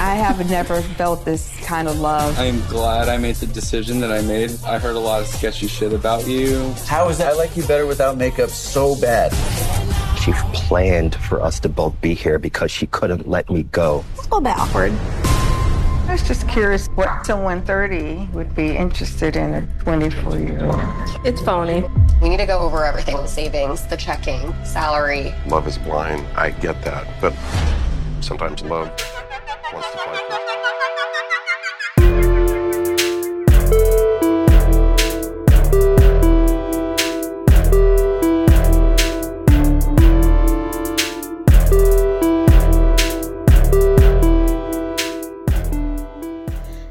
I have never felt this kind of love. I am glad I made the decision that I made. I heard a lot of sketchy shit about you. How is that? I like you better without makeup so bad. She planned for us to both be here because she couldn't let me go. It's a little bit awkward. I was just curious what someone 30 would be interested in a 24 year old. It's phony. We need to go over everything the savings, the checking, salary. Love is blind. I get that. But sometimes love wants to fight.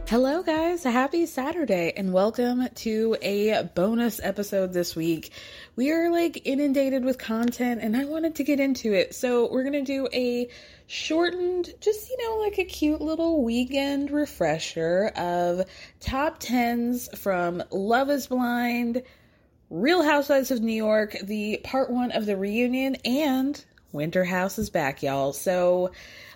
Hello, guys. Happy Saturday, and welcome to a bonus episode this week. We are like inundated with content, and I wanted to get into it. So, we're going to do a shortened, just you know, like a cute little weekend refresher of top 10s from Love is Blind, Real Housewives of New York, the part one of the reunion, and Winter House is back, y'all. So,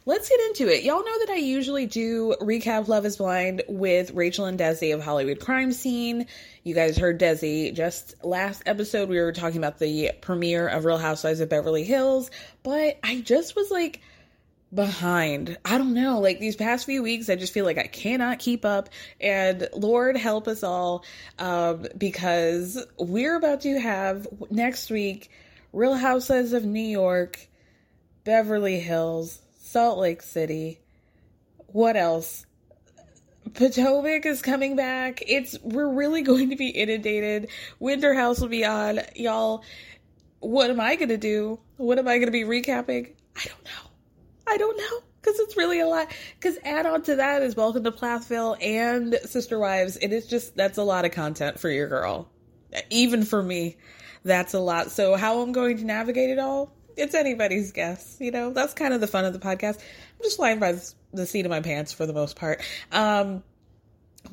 let's get into it. Y'all know that I usually do recap Love is Blind with Rachel and Desi of Hollywood Crime Scene. You guys heard Desi just last episode. We were talking about the premiere of Real Housewives of Beverly Hills, but I just was like behind. I don't know. Like these past few weeks, I just feel like I cannot keep up. And Lord help us all um, because we're about to have next week Real Housewives of New York, Beverly Hills, Salt Lake City. What else? Potomac is coming back. It's we're really going to be inundated. Winter House will be on, y'all. What am I gonna do? What am I gonna be recapping? I don't know. I don't know because it's really a lot. Because add on to that is Welcome to Plathville and Sister Wives, and it's just that's a lot of content for your girl. Even for me, that's a lot. So how I'm going to navigate it all, it's anybody's guess. You know, that's kind of the fun of the podcast. I'm just flying by the seat of my pants for the most part. Um,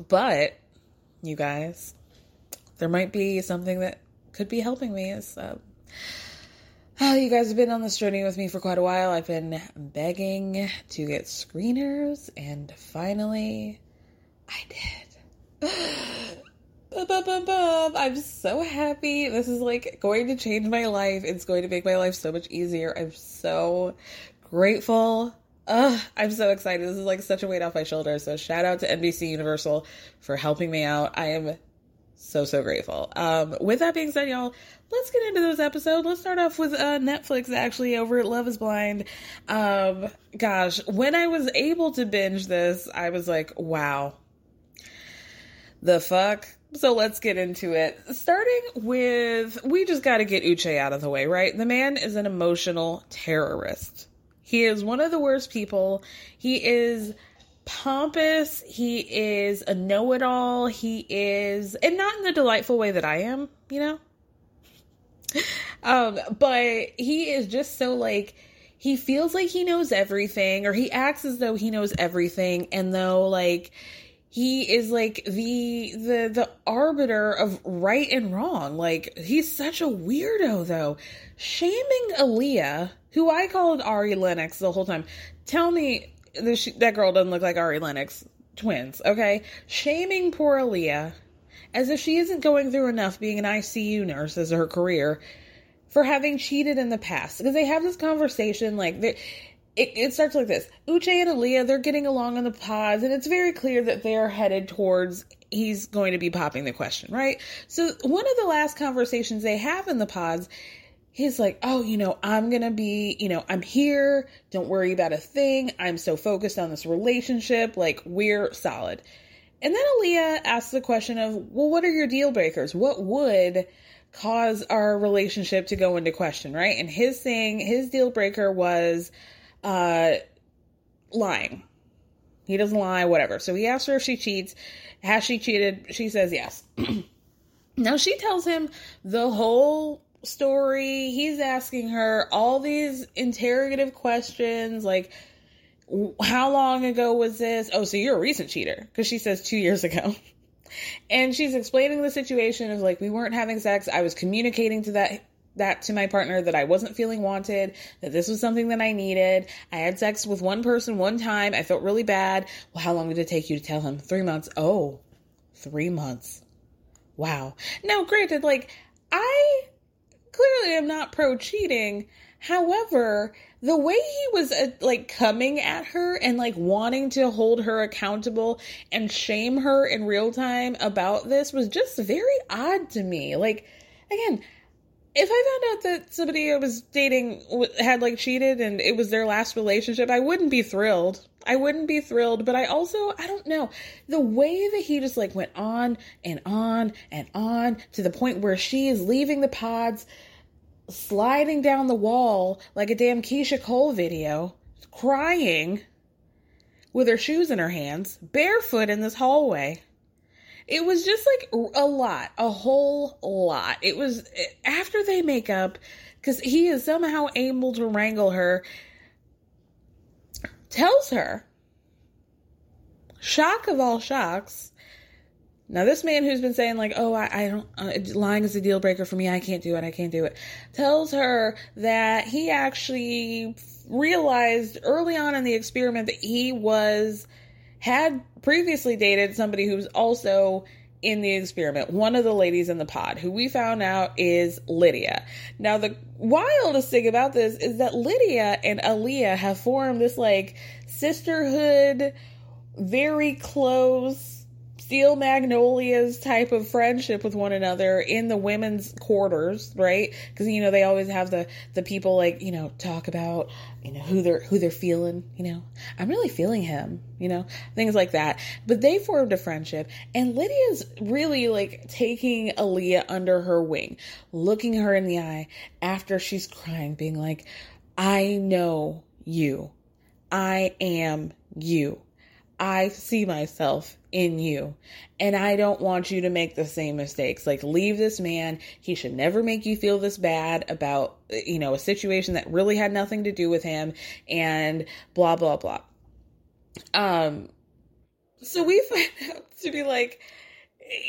but you guys, there might be something that could be helping me. Is um, oh, you guys have been on this journey with me for quite a while. I've been begging to get screeners, and finally, I did. I'm so happy. This is like going to change my life. It's going to make my life so much easier. I'm so grateful. Ugh, I'm so excited. This is like such a weight off my shoulders. So shout out to NBC Universal for helping me out. I am so so grateful. Um, with that being said, y'all, let's get into this episode. Let's start off with uh, Netflix actually over at Love Is Blind. Um, gosh, when I was able to binge this, I was like, wow, the fuck. So let's get into it. Starting with, we just got to get Uche out of the way, right? The man is an emotional terrorist. He is one of the worst people. He is pompous. He is a know it all. He is, and not in the delightful way that I am, you know? Um, but he is just so like, he feels like he knows everything, or he acts as though he knows everything, and though, like, he is like the the the arbiter of right and wrong. Like he's such a weirdo though. Shaming Aaliyah, who I called Ari Lennox the whole time. Tell me that, that girl doesn't look like Ari Lennox twins, okay? Shaming poor Aaliyah as if she isn't going through enough being an ICU nurse as her career for having cheated in the past. Because they have this conversation like it, it starts like this Uche and Aaliyah, they're getting along on the pods, and it's very clear that they're headed towards he's going to be popping the question, right? So, one of the last conversations they have in the pods, he's like, Oh, you know, I'm going to be, you know, I'm here. Don't worry about a thing. I'm so focused on this relationship. Like, we're solid. And then Aaliyah asks the question of, Well, what are your deal breakers? What would cause our relationship to go into question, right? And his thing, his deal breaker was, uh, lying. He doesn't lie, whatever. So he asks her if she cheats. Has she cheated? She says yes. now she tells him the whole story. He's asking her all these interrogative questions like, how long ago was this? Oh, so you're a recent cheater. Because she says two years ago. And she's explaining the situation of like, we weren't having sex. I was communicating to that that to my partner that I wasn't feeling wanted, that this was something that I needed. I had sex with one person one time. I felt really bad. Well, how long did it take you to tell him? Three months. Oh, three months. Wow. Now, granted, like, I clearly am not pro cheating. However, the way he was uh, like coming at her and like wanting to hold her accountable and shame her in real time about this was just very odd to me. Like, again, if I found out that somebody I was dating had like cheated and it was their last relationship, I wouldn't be thrilled. I wouldn't be thrilled, but I also, I don't know, the way that he just like went on and on and on to the point where she is leaving the pods, sliding down the wall like a damn Keyshia Cole video, crying with her shoes in her hands, barefoot in this hallway it was just like a lot, a whole lot. It was after they make up because he is somehow able to wrangle her, tells her, shock of all shocks. Now, this man who's been saying, like, oh, I, I don't, uh, lying is a deal breaker for me, I can't do it, I can't do it, tells her that he actually realized early on in the experiment that he was had previously dated somebody who's also in the experiment, one of the ladies in the pod, who we found out is Lydia. Now, the wildest thing about this is that Lydia and Aaliyah have formed this like sisterhood, very close steel magnolias type of friendship with one another in the women's quarters, right? Because you know they always have the the people like you know talk about you know who they're who they're feeling. You know, I'm really feeling him. You know, things like that. But they formed a friendship, and Lydia's really like taking Aaliyah under her wing, looking her in the eye after she's crying, being like, "I know you, I am you." I see myself in you. And I don't want you to make the same mistakes. Like, leave this man. He should never make you feel this bad about, you know, a situation that really had nothing to do with him and blah, blah, blah. Um, so we find out to be like,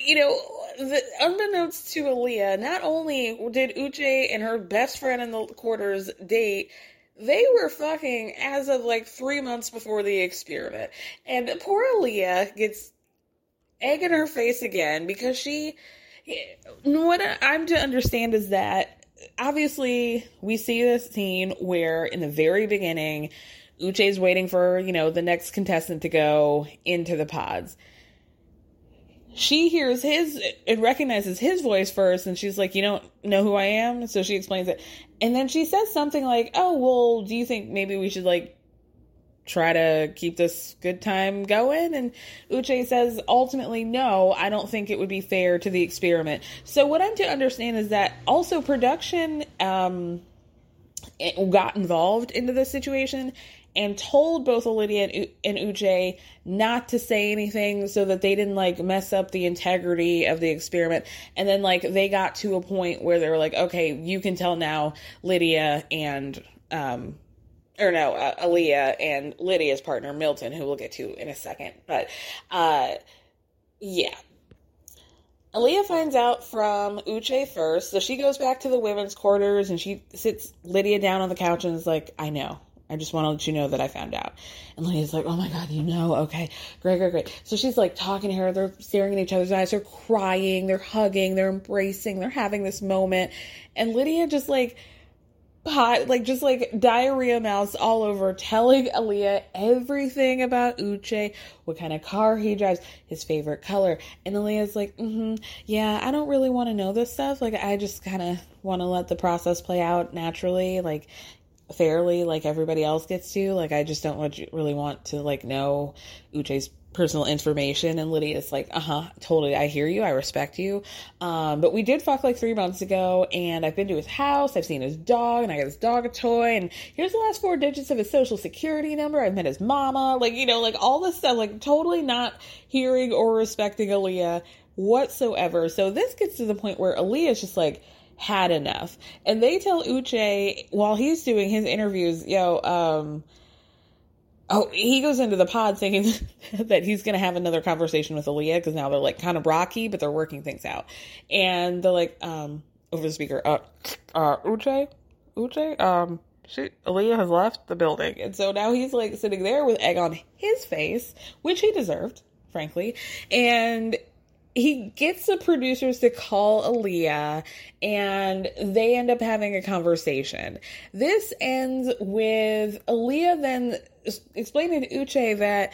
you know, the, unbeknownst to Aaliyah, not only did Uche and her best friend in the quarters date, they were fucking as of like three months before the experiment. And poor Aaliyah gets egg in her face again because she. What I'm to understand is that obviously we see this scene where in the very beginning, Uche's waiting for, you know, the next contestant to go into the pods she hears his and recognizes his voice first and she's like you don't know who i am? So she explains it. And then she says something like oh well do you think maybe we should like try to keep this good time going? And uche says ultimately no i don't think it would be fair to the experiment. So what i'm to understand is that also production um got involved into this situation and told both Lydia and, U- and Uche not to say anything so that they didn't like mess up the integrity of the experiment. And then like they got to a point where they were like, okay, you can tell now Lydia and um or no, uh, Aaliyah and Lydia's partner Milton, who we'll get to in a second. But uh yeah. Aaliyah finds out from Uche first, so she goes back to the women's quarters and she sits Lydia down on the couch and is like, I know. I just want to let you know that I found out. And Lydia's like, oh my God, you know? Okay, great, great, great. So she's like talking to her. They're staring in each other's eyes. They're crying. They're hugging. They're embracing. They're having this moment. And Lydia just like, pot, like just like diarrhea mouths all over, telling Aaliyah everything about Uche, what kind of car he drives, his favorite color. And Aaliyah's like, mm-hmm, yeah, I don't really want to know this stuff. Like, I just kind of want to let the process play out naturally. Like, fairly like everybody else gets to. Like I just don't really want to like know Uche's personal information and Lydia's like, uh-huh, totally I hear you, I respect you. Um, but we did fuck like three months ago and I've been to his house, I've seen his dog and I got his dog a toy and here's the last four digits of his social security number. I've met his mama, like, you know, like all this stuff, like totally not hearing or respecting Aaliyah whatsoever. So this gets to the point where Aaliyah's just like, had enough. And they tell Uche while he's doing his interviews, yo, um, oh, he goes into the pod thinking that he's going to have another conversation with Aaliyah because now they're like kind of rocky, but they're working things out. And they're like, um, over the speaker, uh, uh, Uche, Uche, um, she, Aaliyah has left the building. And so now he's like sitting there with egg on his face, which he deserved, frankly. And he gets the producers to call Aaliyah and they end up having a conversation. This ends with Aaliyah then explaining to Uche that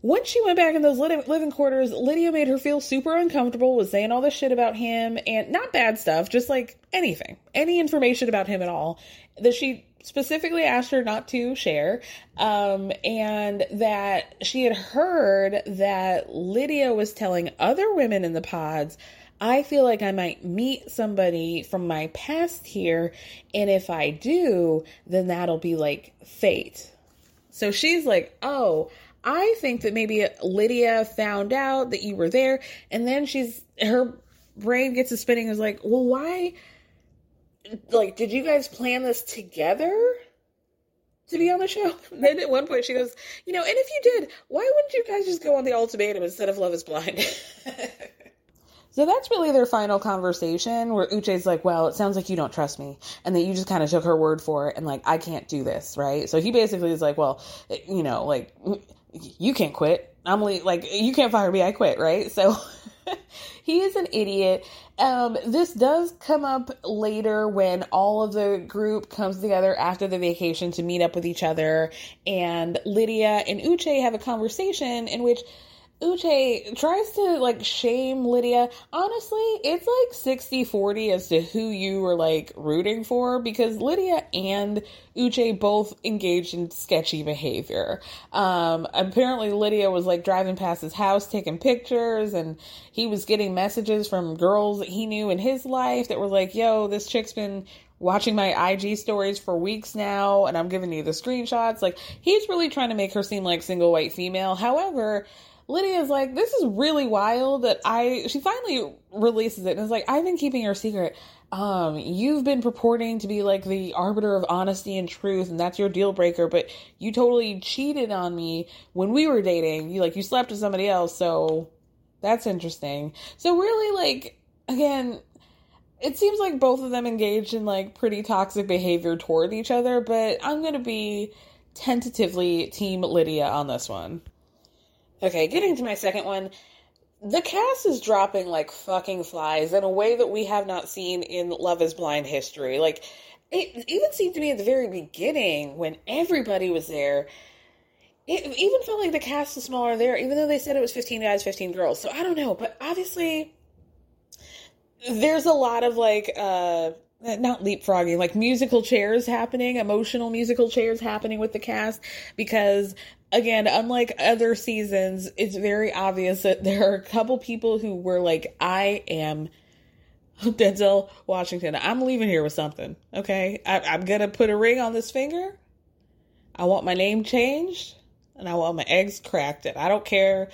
once she went back in those living quarters, Lydia made her feel super uncomfortable, was saying all this shit about him and not bad stuff, just like anything, any information about him at all that she specifically asked her not to share, um, and that she had heard that Lydia was telling other women in the pods. I feel like I might meet somebody from my past here, and if I do, then that'll be like fate. So she's like, Oh, I think that maybe Lydia found out that you were there, and then she's her brain gets a spinning is like, Well, why? Like, did you guys plan this together to be on the show? And then at one point she goes, you know, and if you did, why wouldn't you guys just go on the ultimatum instead of Love is Blind? so that's really their final conversation where Uche's like, well, it sounds like you don't trust me. And that you just kind of took her word for it and like, I can't do this, right? So he basically is like, well, eh, you know, like, you can't quit. I'm like, you can't fire me, I quit, right? So he is an idiot. Um, this does come up later when all of the group comes together after the vacation to meet up with each other, and Lydia and Uche have a conversation in which Uche tries to like shame Lydia. Honestly, it's like 60 40 as to who you were like rooting for because Lydia and Uche both engaged in sketchy behavior. Um, apparently, Lydia was like driving past his house taking pictures, and he was getting messages from girls that he knew in his life that were like, yo, this chick's been watching my IG stories for weeks now, and I'm giving you the screenshots. Like, he's really trying to make her seem like single white female. However, Lydia's like, this is really wild that I, she finally releases it and is like, I've been keeping your secret. Um, you've been purporting to be like the arbiter of honesty and truth, and that's your deal breaker, but you totally cheated on me when we were dating. You like, you slept with somebody else, so that's interesting. So, really, like, again, it seems like both of them engaged in like pretty toxic behavior toward each other, but I'm gonna be tentatively team Lydia on this one. Okay, getting to my second one. The cast is dropping like fucking flies in a way that we have not seen in Love is Blind history. Like, it even seemed to me at the very beginning when everybody was there. It even felt like the cast was smaller there, even though they said it was 15 guys, 15 girls. So I don't know, but obviously there's a lot of like, uh, Uh, not leapfrogging, like musical chairs happening, emotional musical chairs happening with the cast because again, unlike other seasons, it's very obvious that there are a couple people who were like, I am Denzel Washington, I'm leaving here with something. Okay, I, I'm gonna put a ring on this finger. I want my name changed, and I want my eggs cracked. And I don't care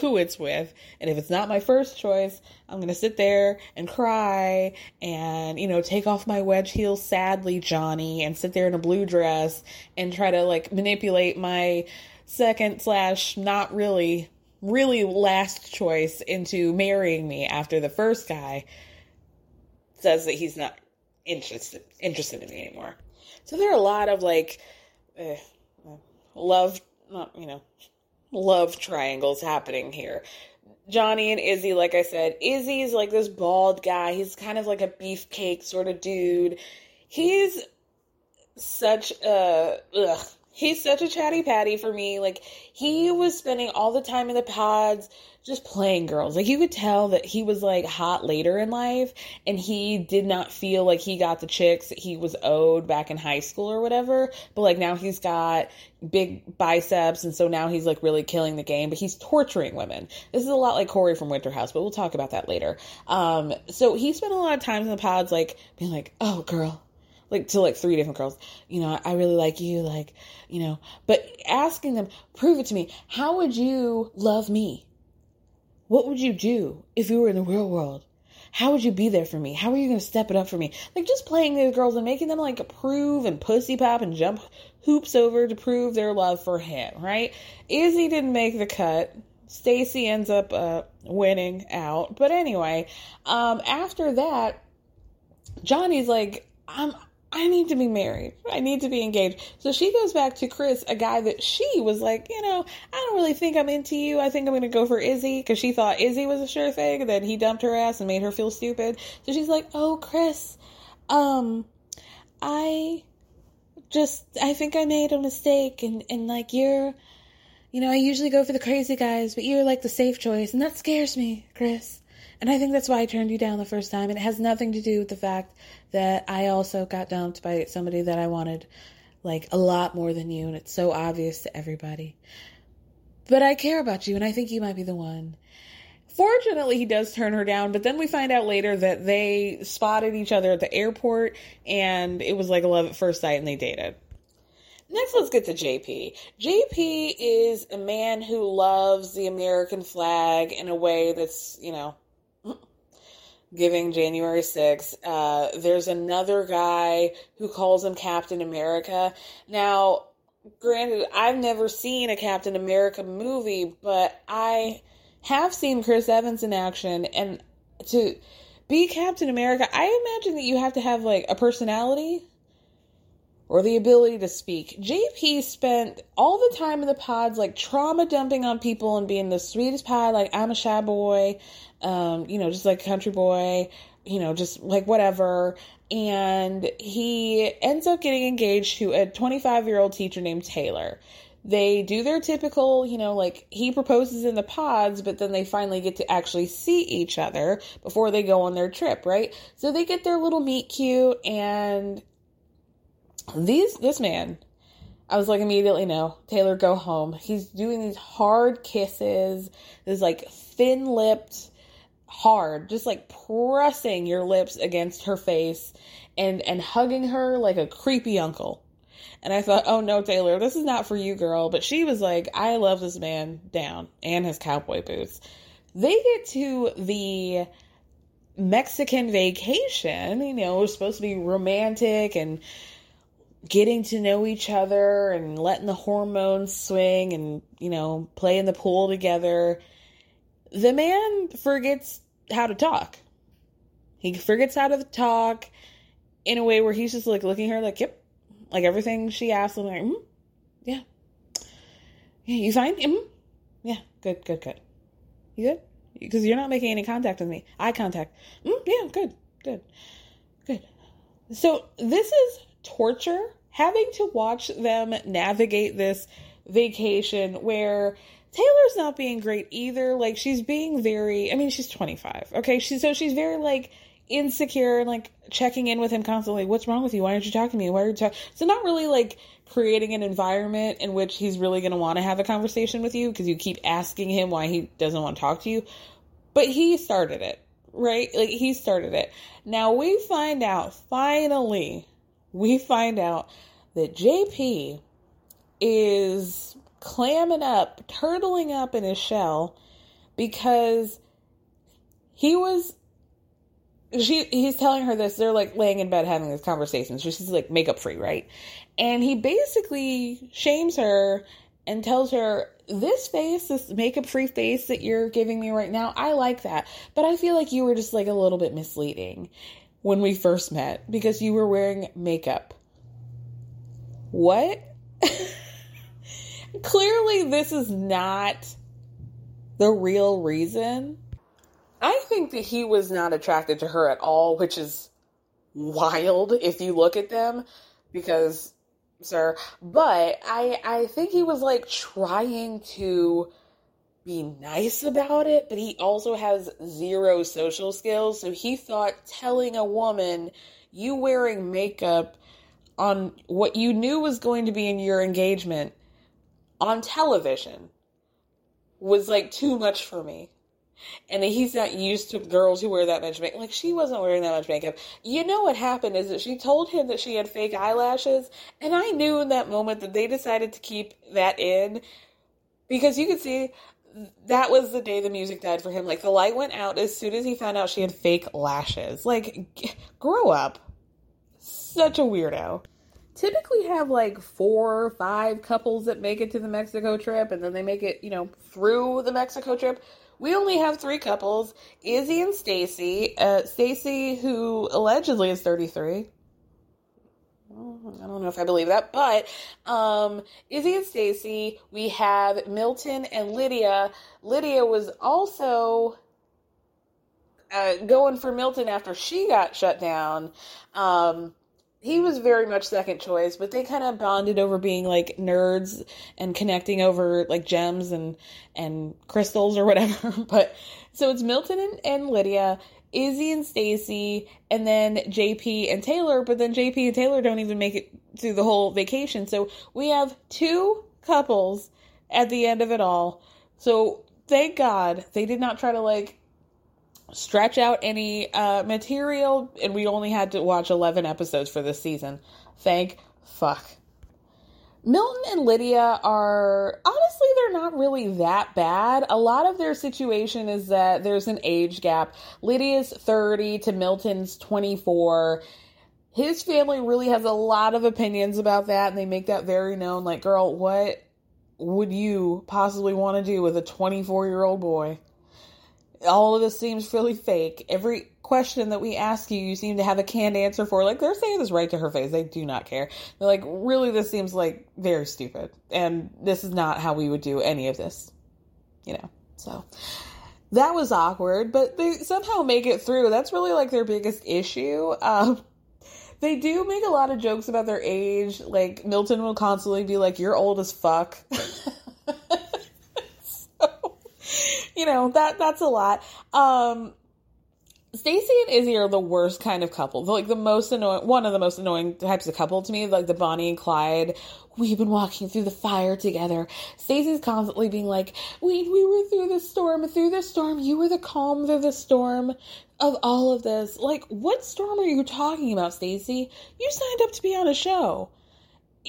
who it's with. And if it's not my first choice, I'm going to sit there and cry and, you know, take off my wedge heels sadly, Johnny, and sit there in a blue dress and try to like manipulate my second slash not really, really last choice into marrying me after the first guy says that he's not interested interested in me anymore. So there are a lot of like eh, love, not you know, love triangles happening here. Johnny and Izzy, like I said, Izzy's like this bald guy. He's kind of like a beefcake sort of dude. He's such a ugh, he's such a chatty patty for me. Like he was spending all the time in the pods just playing girls. Like you could tell that he was like hot later in life and he did not feel like he got the chicks that he was owed back in high school or whatever. But like now he's got big biceps and so now he's like really killing the game, but he's torturing women. This is a lot like Corey from Winter House, but we'll talk about that later. Um so he spent a lot of times in the pods like being like, "Oh girl, like to like three different girls. You know, I really like you, like, you know, but asking them, prove it to me. How would you love me? What would you do if you were in the real world? How would you be there for me? How are you going to step it up for me? Like just playing these girls and making them like prove and pussy pop and jump hoops over to prove their love for him, right? Izzy didn't make the cut. Stacy ends up uh, winning out. But anyway, um, after that, Johnny's like, I'm I need to be married. I need to be engaged. So she goes back to Chris, a guy that she was like, you know, I don't really think I'm into you. I think I'm going to go for Izzy because she thought Izzy was a sure thing. Then he dumped her ass and made her feel stupid. So she's like, oh, Chris, um, I just, I think I made a mistake. And, and like, you're, you know, I usually go for the crazy guys, but you're like the safe choice. And that scares me, Chris. And I think that's why I turned you down the first time. And it has nothing to do with the fact that I also got dumped by somebody that I wanted like a lot more than you. And it's so obvious to everybody. But I care about you and I think you might be the one. Fortunately, he does turn her down, but then we find out later that they spotted each other at the airport and it was like a love at first sight and they dated. Next, let's get to JP. JP is a man who loves the American flag in a way that's, you know, giving January 6th. Uh, there's another guy who calls him Captain America. Now, granted, I've never seen a Captain America movie, but I have seen Chris Evans in action, and to be Captain America, I imagine that you have to have like a personality or the ability to speak. JP spent all the time in the pods like trauma dumping on people and being the sweetest pie, like I'm a shy boy, um, you know, just like country boy, you know, just like whatever. And he ends up getting engaged to a 25 year old teacher named Taylor. They do their typical, you know, like he proposes in the pods, but then they finally get to actually see each other before they go on their trip, right? So they get their little meet cute and these this man I was like immediately no. Taylor go home. He's doing these hard kisses, this like thin-lipped hard, just like pressing your lips against her face and and hugging her like a creepy uncle. And I thought, "Oh no, Taylor, this is not for you, girl." But she was like, "I love this man down and his cowboy boots." They get to the Mexican vacation, you know, it was supposed to be romantic and getting to know each other and letting the hormones swing and, you know, play in the pool together, the man forgets how to talk. He forgets how to talk in a way where he's just like looking at her like, yep, like everything she asks him, like, mm, yeah. Yeah, you fine? Mm, yeah, good, good, good. You good? Because you're not making any contact with me. Eye contact. Mm, yeah, good, good, good. So this is torture having to watch them navigate this vacation where Taylor's not being great either. Like she's being very I mean she's 25. Okay? She's so she's very like insecure and like checking in with him constantly. What's wrong with you? Why aren't you talking to me? Why are you talking? So not really like creating an environment in which he's really going to want to have a conversation with you because you keep asking him why he doesn't want to talk to you. But he started it right? Like he started it. Now we find out, finally, we find out that JP is clamming up, turtling up in his shell because he was she he's telling her this they're like laying in bed having this conversation. So she's like makeup free right? And he basically shames her and tells her this face this makeup free face that you're giving me right now i like that. But i feel like you were just like a little bit misleading when we first met because you were wearing makeup. What clearly this is not the real reason. I think that he was not attracted to her at all, which is wild if you look at them because sir, but I I think he was like trying to be nice about it, but he also has zero social skills, so he thought telling a woman you wearing makeup on what you knew was going to be in your engagement on television was like too much for me and he's not used to girls who wear that much makeup. Like she wasn't wearing that much makeup. You know what happened is that she told him that she had fake eyelashes, and I knew in that moment that they decided to keep that in because you could see that was the day the music died for him. Like the light went out as soon as he found out she had fake lashes. Like grow up. Such a weirdo typically have like four or five couples that make it to the Mexico trip and then they make it, you know, through the Mexico trip we only have three couples Izzy and Stacy. Uh, Stacy, who allegedly is 33. I don't know if I believe that, but um, Izzy and Stacy. We have Milton and Lydia. Lydia was also uh, going for Milton after she got shut down. Um, he was very much second choice, but they kind of bonded over being like nerds and connecting over like gems and and crystals or whatever. but so it's Milton and, and Lydia, Izzy and Stacy, and then JP and Taylor. But then JP and Taylor don't even make it through the whole vacation. So we have two couples at the end of it all. So thank God they did not try to like stretch out any uh, material, and we only had to watch 11 episodes for this season. Thank fuck. Milton and Lydia are honestly, they're not really that bad. A lot of their situation is that there's an age gap. Lydia's 30 to Milton's 24. His family really has a lot of opinions about that, and they make that very known. Like, girl, what would you possibly want to do with a 24 year old boy? All of this seems really fake. Every question that we ask you, you seem to have a canned answer for. Like they're saying this right to her face. They do not care. They're like, really, this seems like very stupid, and this is not how we would do any of this. You know, so that was awkward, but they somehow make it through. That's really like their biggest issue. Um, they do make a lot of jokes about their age. Like Milton will constantly be like, "You're old as fuck." you know that that's a lot. Um, Stacy and Izzy are the worst kind of couple. They're like the most annoying, one of the most annoying types of couple to me, like the Bonnie and Clyde. We've been walking through the fire together. Stacy's constantly being like, "We we were through the storm, through the storm. You were the calm through the storm of all of this. Like, what storm are you talking about, Stacy? You signed up to be on a show.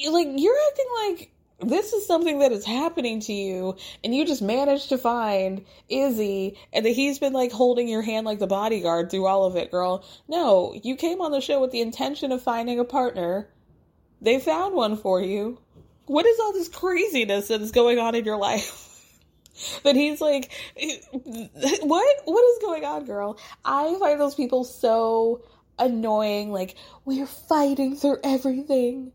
Like, you're acting like this is something that is happening to you and you just managed to find Izzy and that he's been like holding your hand like the bodyguard through all of it, girl. No, you came on the show with the intention of finding a partner. They found one for you. What is all this craziness that is going on in your life? that he's like what what is going on, girl? I find those people so annoying like we're fighting through everything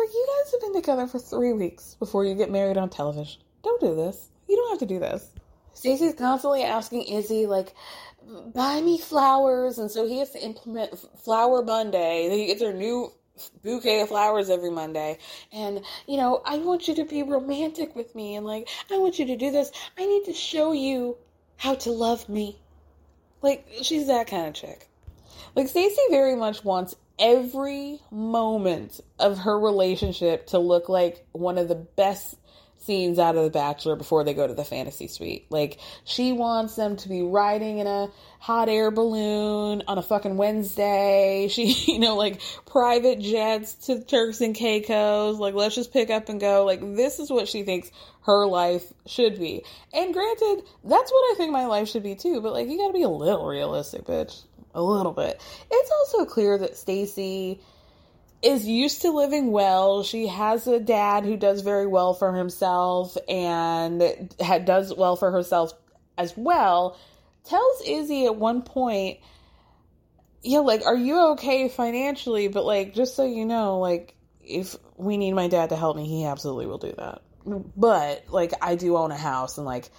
like, you guys have been together for three weeks before you get married on television. Don't do this. You don't have to do this. Stacy's constantly asking Izzy, like, buy me flowers. And so he has to implement Flower Monday. He gets her new bouquet of flowers every Monday. And, you know, I want you to be romantic with me. And, like, I want you to do this. I need to show you how to love me. Like, she's that kind of chick. Like, Stacy very much wants every moment of her relationship to look like one of the best scenes out of The Bachelor before they go to the fantasy suite. Like, she wants them to be riding in a hot air balloon on a fucking Wednesday. She, you know, like private jets to Turks and Caicos. Like, let's just pick up and go. Like, this is what she thinks her life should be. And granted, that's what I think my life should be too, but like, you gotta be a little realistic, bitch. A little bit. It's also clear that Stacy is used to living well. She has a dad who does very well for himself and does well for herself as well. Tells Izzy at one point, yeah, like, are you okay financially? But like, just so you know, like, if we need my dad to help me, he absolutely will do that. But like, I do own a house and like,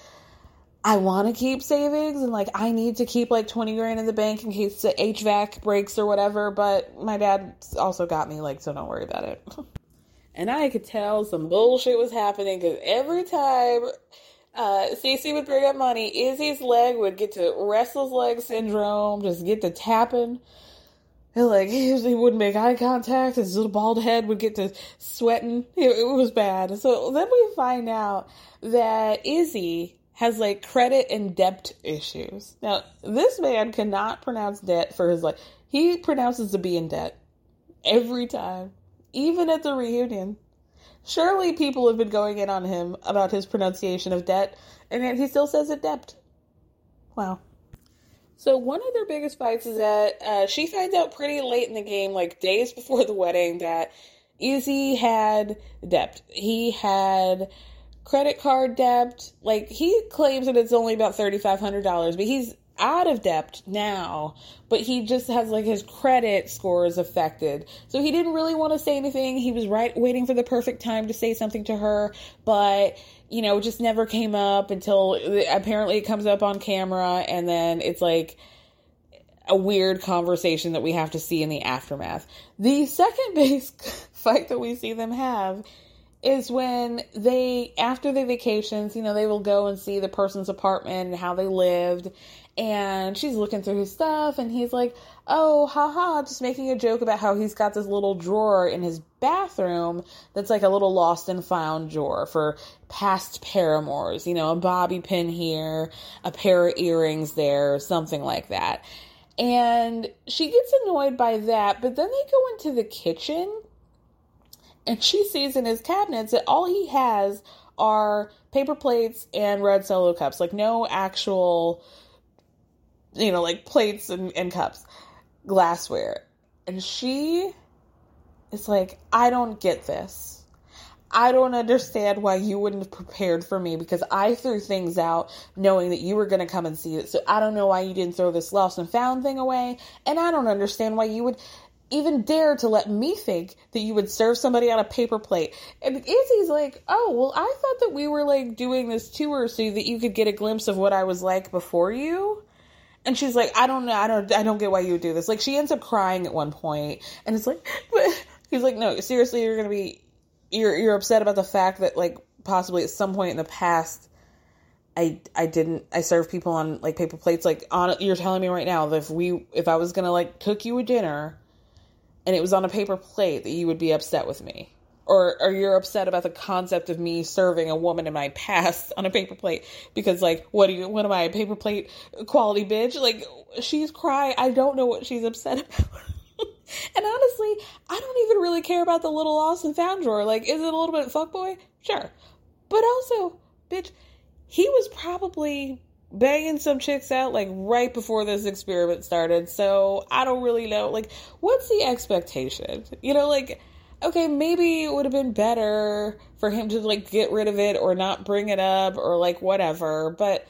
I want to keep savings and like I need to keep like 20 grand in the bank in case the HVAC breaks or whatever, but my dad also got me like so don't worry about it. and I could tell some bullshit was happening cuz every time uh Cece would bring up money, Izzy's leg would get to restless leg syndrome, just get to tapping. And like he wouldn't make eye contact. His little bald head would get to sweating. It, it was bad. So then we find out that Izzy has like credit and debt issues. Now, this man cannot pronounce debt for his life. He pronounces to be in debt every time, even at the reunion. Surely people have been going in on him about his pronunciation of debt, and yet he still says it debt. Wow. So one of their biggest fights is that uh, she finds out pretty late in the game, like days before the wedding, that Izzy had debt. He had credit card debt. Like he claims that it's only about thirty five hundred dollars, but he's out of debt now, but he just has like his credit score is affected. So he didn't really want to say anything. He was right waiting for the perfect time to say something to her, but you know, just never came up until apparently it comes up on camera and then it's like a weird conversation that we have to see in the aftermath. The second base fight that we see them have is when they after the vacations, you know, they will go and see the person's apartment and how they lived. And she's looking through his stuff, and he's like, "Oh, haha!" Just making a joke about how he's got this little drawer in his bathroom that's like a little lost and found drawer for past paramours. You know, a bobby pin here, a pair of earrings there, something like that. And she gets annoyed by that, but then they go into the kitchen and she sees in his cabinets that all he has are paper plates and red solo cups, like no actual, you know, like plates and, and cups, glassware. And she is like, I don't get this. I don't understand why you wouldn't have prepared for me because I threw things out knowing that you were going to come and see it. So I don't know why you didn't throw this lost and found thing away. And I don't understand why you would even dare to let me think that you would serve somebody on a paper plate. And Izzy's like, oh, well, I thought that we were like doing this tour so that you could get a glimpse of what I was like before you. And she's like, I don't know, I don't, I don't get why you would do this. Like, she ends up crying at one point, and it's like, he's like, no, seriously, you're gonna be, you're, you're upset about the fact that like possibly at some point in the past, I, I didn't, I served people on like paper plates. Like, on, you're telling me right now that if we, if I was gonna like cook you a dinner and it was on a paper plate that you would be upset with me. Or or you're upset about the concept of me serving a woman in my past on a paper plate because like what do you what am I a paper plate quality bitch? Like she's crying I don't know what she's upset about. And honestly I don't even really care about the little lost and found drawer like is it a little bit fuckboy? Sure. But also bitch he was probably banging some chicks out like right before this experiment started. So I don't really know. Like, what's the expectation? You know, like, okay, maybe it would have been better for him to like get rid of it or not bring it up or like whatever. But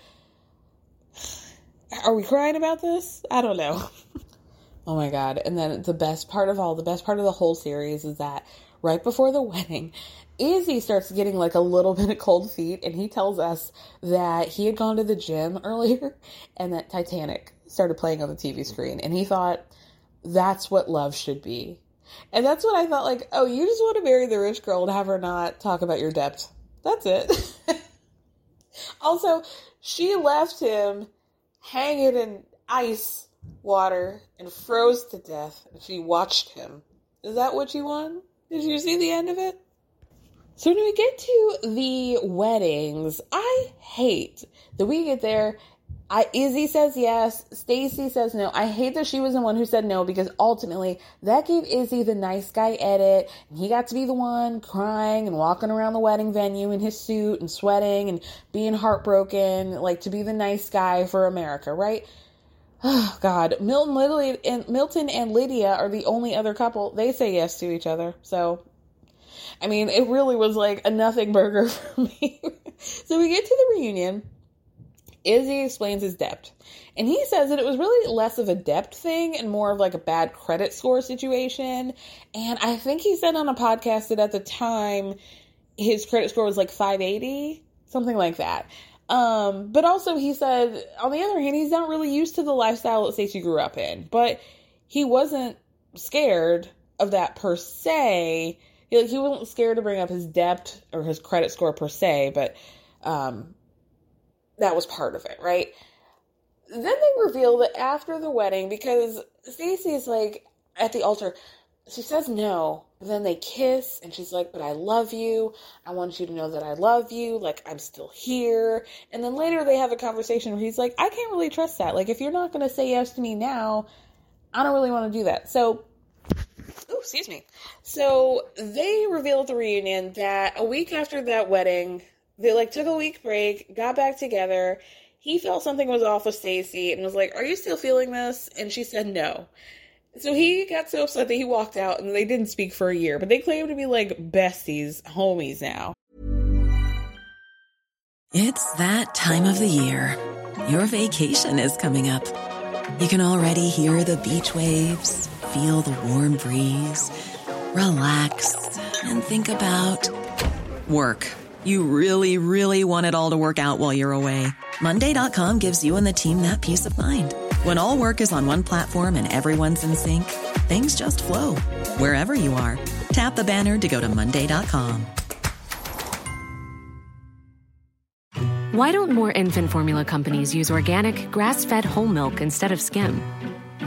are we crying about this? I don't know. oh my god. And then the best part of all, the best part of the whole series is that right before the wedding, Izzy starts getting like a little bit of cold feet, and he tells us that he had gone to the gym earlier and that Titanic started playing on the TV screen, and he thought that's what love should be. And that's what I thought like, oh, you just want to marry the rich girl and have her not talk about your debt. That's it. also, she left him hanging in ice water and froze to death. And She watched him. Is that what you want? Did you see the end of it? So when we get to the weddings, I hate that we get there. I Izzy says yes, Stacy says no. I hate that she was the one who said no because ultimately that gave Izzy the nice guy edit, and he got to be the one crying and walking around the wedding venue in his suit and sweating and being heartbroken, like to be the nice guy for America, right? Oh God, Milton, Lily, and Milton and Lydia are the only other couple. They say yes to each other, so I mean, it really was like a nothing burger for me. so we get to the reunion. Izzy explains his debt. And he says that it was really less of a debt thing and more of like a bad credit score situation. And I think he said on a podcast that at the time his credit score was like 580, something like that. Um, but also he said, on the other hand, he's not really used to the lifestyle that Stacy grew up in. But he wasn't scared of that per se he, he wasn't scared to bring up his debt or his credit score per se, but um, that was part of it, right? Then they reveal that after the wedding, because Stacy is like at the altar, she says no, but then they kiss, and she's like, But I love you. I want you to know that I love you. Like, I'm still here. And then later they have a conversation where he's like, I can't really trust that. Like, if you're not going to say yes to me now, I don't really want to do that. So excuse me. So they revealed at the reunion that a week after that wedding, they like took a week break, got back together. He felt something was off with Stacy and was like, "Are you still feeling this?" And she said no. So he got so upset that he walked out and they didn't speak for a year, but they claim to be like besties, homies now. It's that time of the year. Your vacation is coming up. You can already hear the beach waves feel the warm breeze, relax, and think about work. You really, really want it all to work out while you're away. Monday.com gives you and the team that peace of mind. When all work is on one platform and everyone's in sync, things just flow wherever you are. Tap the banner to go to Monday.com. Why don't more infant formula companies use organic, grass fed whole milk instead of skim?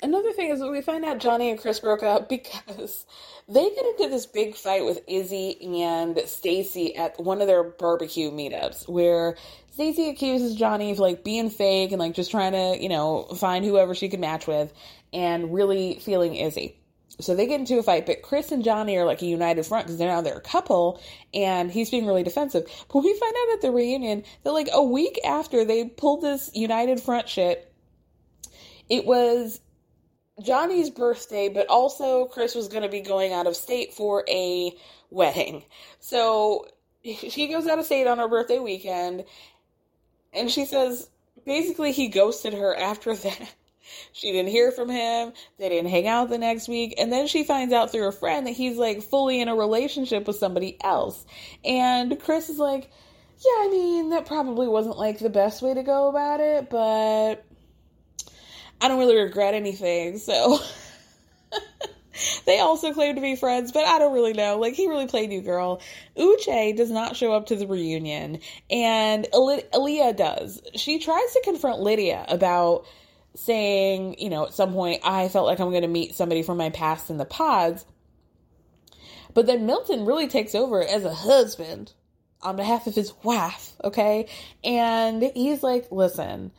Another thing is we find out Johnny and Chris broke up because they get into this big fight with Izzy and Stacy at one of their barbecue meetups where Stacy accuses Johnny of like being fake and like just trying to, you know, find whoever she could match with and really feeling Izzy. So they get into a fight, but Chris and Johnny are like a united front because they're now they're a couple, and he's being really defensive. But we find out at the reunion that like a week after they pulled this united front shit, it was Johnny's birthday, but also Chris was going to be going out of state for a wedding. So she goes out of state on her birthday weekend, and she says basically he ghosted her after that. She didn't hear from him. They didn't hang out the next week. And then she finds out through a friend that he's like fully in a relationship with somebody else. And Chris is like, yeah, I mean, that probably wasn't like the best way to go about it, but I don't really regret anything. So they also claim to be friends, but I don't really know. Like he really played New Girl. Uche does not show up to the reunion, and Aaliyah does. She tries to confront Lydia about saying, you know, at some point, I felt like I'm going to meet somebody from my past in the pods. But then Milton really takes over as a husband on behalf of his wife, okay? And he's like, listen,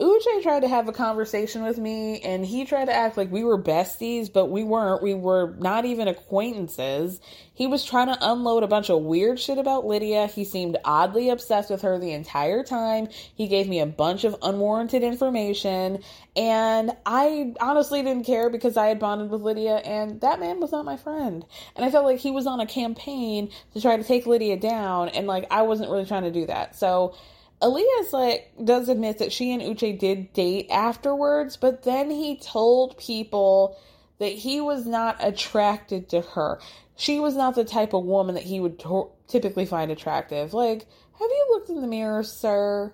Uche tried to have a conversation with me and he tried to act like we were besties, but we weren't. We were not even acquaintances. He was trying to unload a bunch of weird shit about Lydia. He seemed oddly obsessed with her the entire time. He gave me a bunch of unwarranted information and I honestly didn't care because I had bonded with Lydia and that man was not my friend. And I felt like he was on a campaign to try to take Lydia down and like I wasn't really trying to do that. So, Elias like does admit that she and Uche did date afterwards, but then he told people that he was not attracted to her. She was not the type of woman that he would to- typically find attractive. Like, have you looked in the mirror, sir?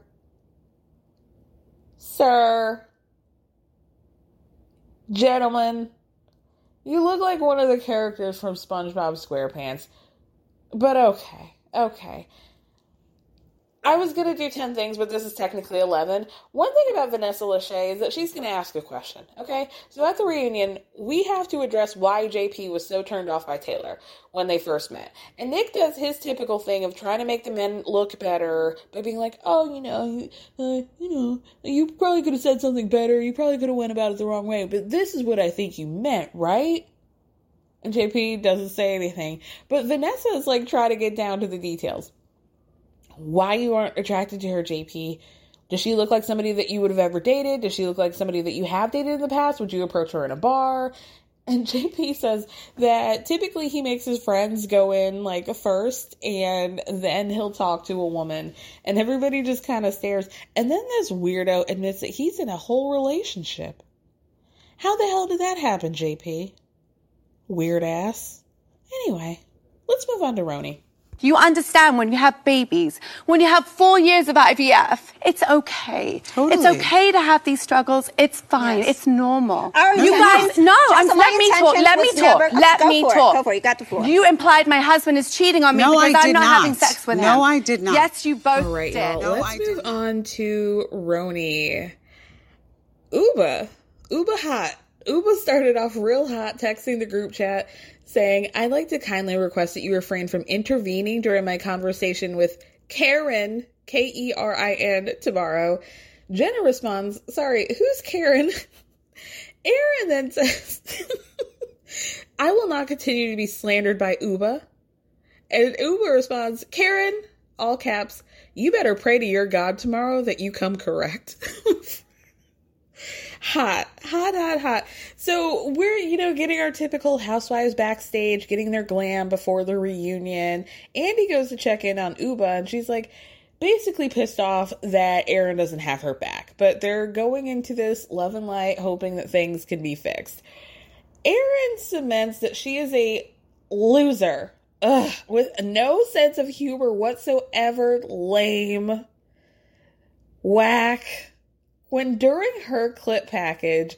Sir? Gentlemen? You look like one of the characters from SpongeBob SquarePants. But okay, okay. I was to do 10 things, but this is technically 11. One thing about Vanessa Lachey is that she's to ask a question, okay? So at the reunion, we have to address why JP was so turned off by Taylor when they first met. And Nick does his typical thing of trying to make the men look better by being like, oh, you know, you, uh, you know, you probably could have said something better. You probably could have went about it the wrong way. But this is what I think you meant, right? And JP doesn't say anything. But Vanessa is like trying to get down to the details why you aren't attracted to her, JP. Does she look like somebody that you would have ever dated? Does she look like somebody that you have dated in the past? Would you approach her in a bar? And JP says that typically he makes his friends go in like first and then he'll talk to a woman. And everybody just kind of stares. And then this weirdo admits that he's in a whole relationship. How the hell did that happen, JP? Weird ass. Anyway, let's move on to RHONY. You understand when you have babies, when you have four years of IVF, it's okay. Totally. It's okay to have these struggles. It's fine. Yes. It's normal. Our you intention- guys, no, I'm, let me talk. Let me talk. never- let go me for it. talk. Go for it. You got the floor. You implied my husband is cheating on me No, because I I'm not, not. having sex with him. No, I did not. Yes, you both All right, did. y'all. No, Let's I move on to RHONY. Ubah. Ubah hot. Ubah started off real hot, texting the group chat saying, I'd like to kindly request that you refrain from intervening during my conversation with Karen, K E R I N, tomorrow. Jenna responds, Sorry, who's Karen? Erin then says, I will not continue to be slandered by Ubah. And Ubah responds, Karen, all caps, you better pray to your God tomorrow that you come correct. hot, hot, hot, hot. So we're, you know, getting our typical housewives backstage, getting their glam before the reunion. Andy goes to check in on Ubah and she's like, basically pissed off that Erin doesn't have her back. But they're going into this love and light, hoping that things can be fixed. Erin cements that she is a loser. Ugh, with no sense of humor whatsoever, lame, whack. When during her clip package,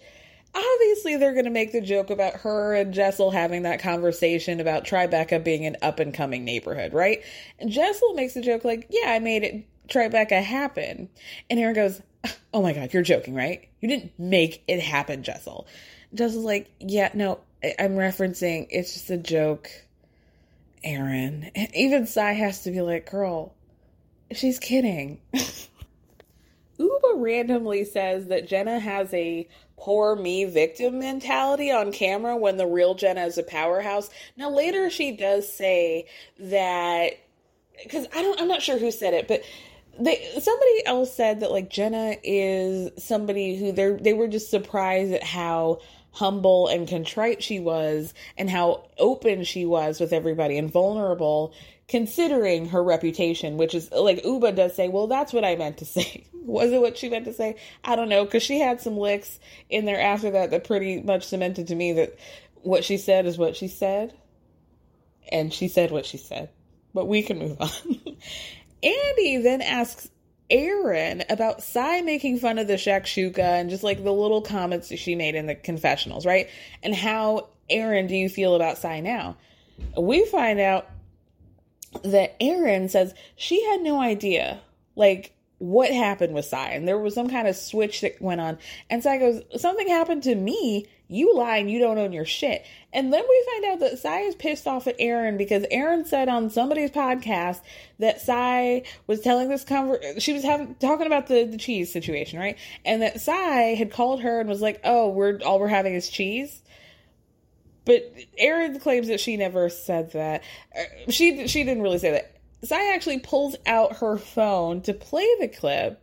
obviously they're going to make the joke about her and Jessel having that conversation about Tribeca being an up and coming neighborhood, right? And Jessel makes the joke like, yeah, I made it Tribeca happen. And Erin goes, oh my God, you're joking, right? You didn't make it happen, Jessel. Jessel's like, yeah, no, I'm referencing, it's just a joke, Erin. Even Sai has to be like, girl, she's kidding. Ubah randomly says that Jenna has a poor me victim mentality on camera when the real Jenna is a powerhouse. Now later she does say that because I don't I'm not sure who said it, but they somebody else said that like Jenna is somebody who they they were just surprised at how humble and contrite she was and how open she was with everybody and vulnerable considering her reputation which is like Ubah does say well that's what I meant to say was it what she meant to say I don't know cuz she had some licks in there after that that pretty much cemented to me that what she said is what she said and she said what she said but we can move on Andy then asks Erin about Sai making fun of the shakshuka and just like the little comments that she made in the confessionals, right? And how, Erin, do you feel about Sai now? We find out that Erin says she had no idea, like, what happened with Sai. And there was some kind of switch that went on. And Sai goes, Something happened to me. You lie and you don't own your shit. And then we find out that Sai is pissed off at Erin because Erin said on somebody's podcast that Sai was telling this conver she was having talking about the, the cheese situation, right? And that Sai had called her and was like, Oh, we're all we're having is cheese. But Erin claims that she never said that. Uh, She she didn't really say that. Sai actually pulls out her phone to play the clip.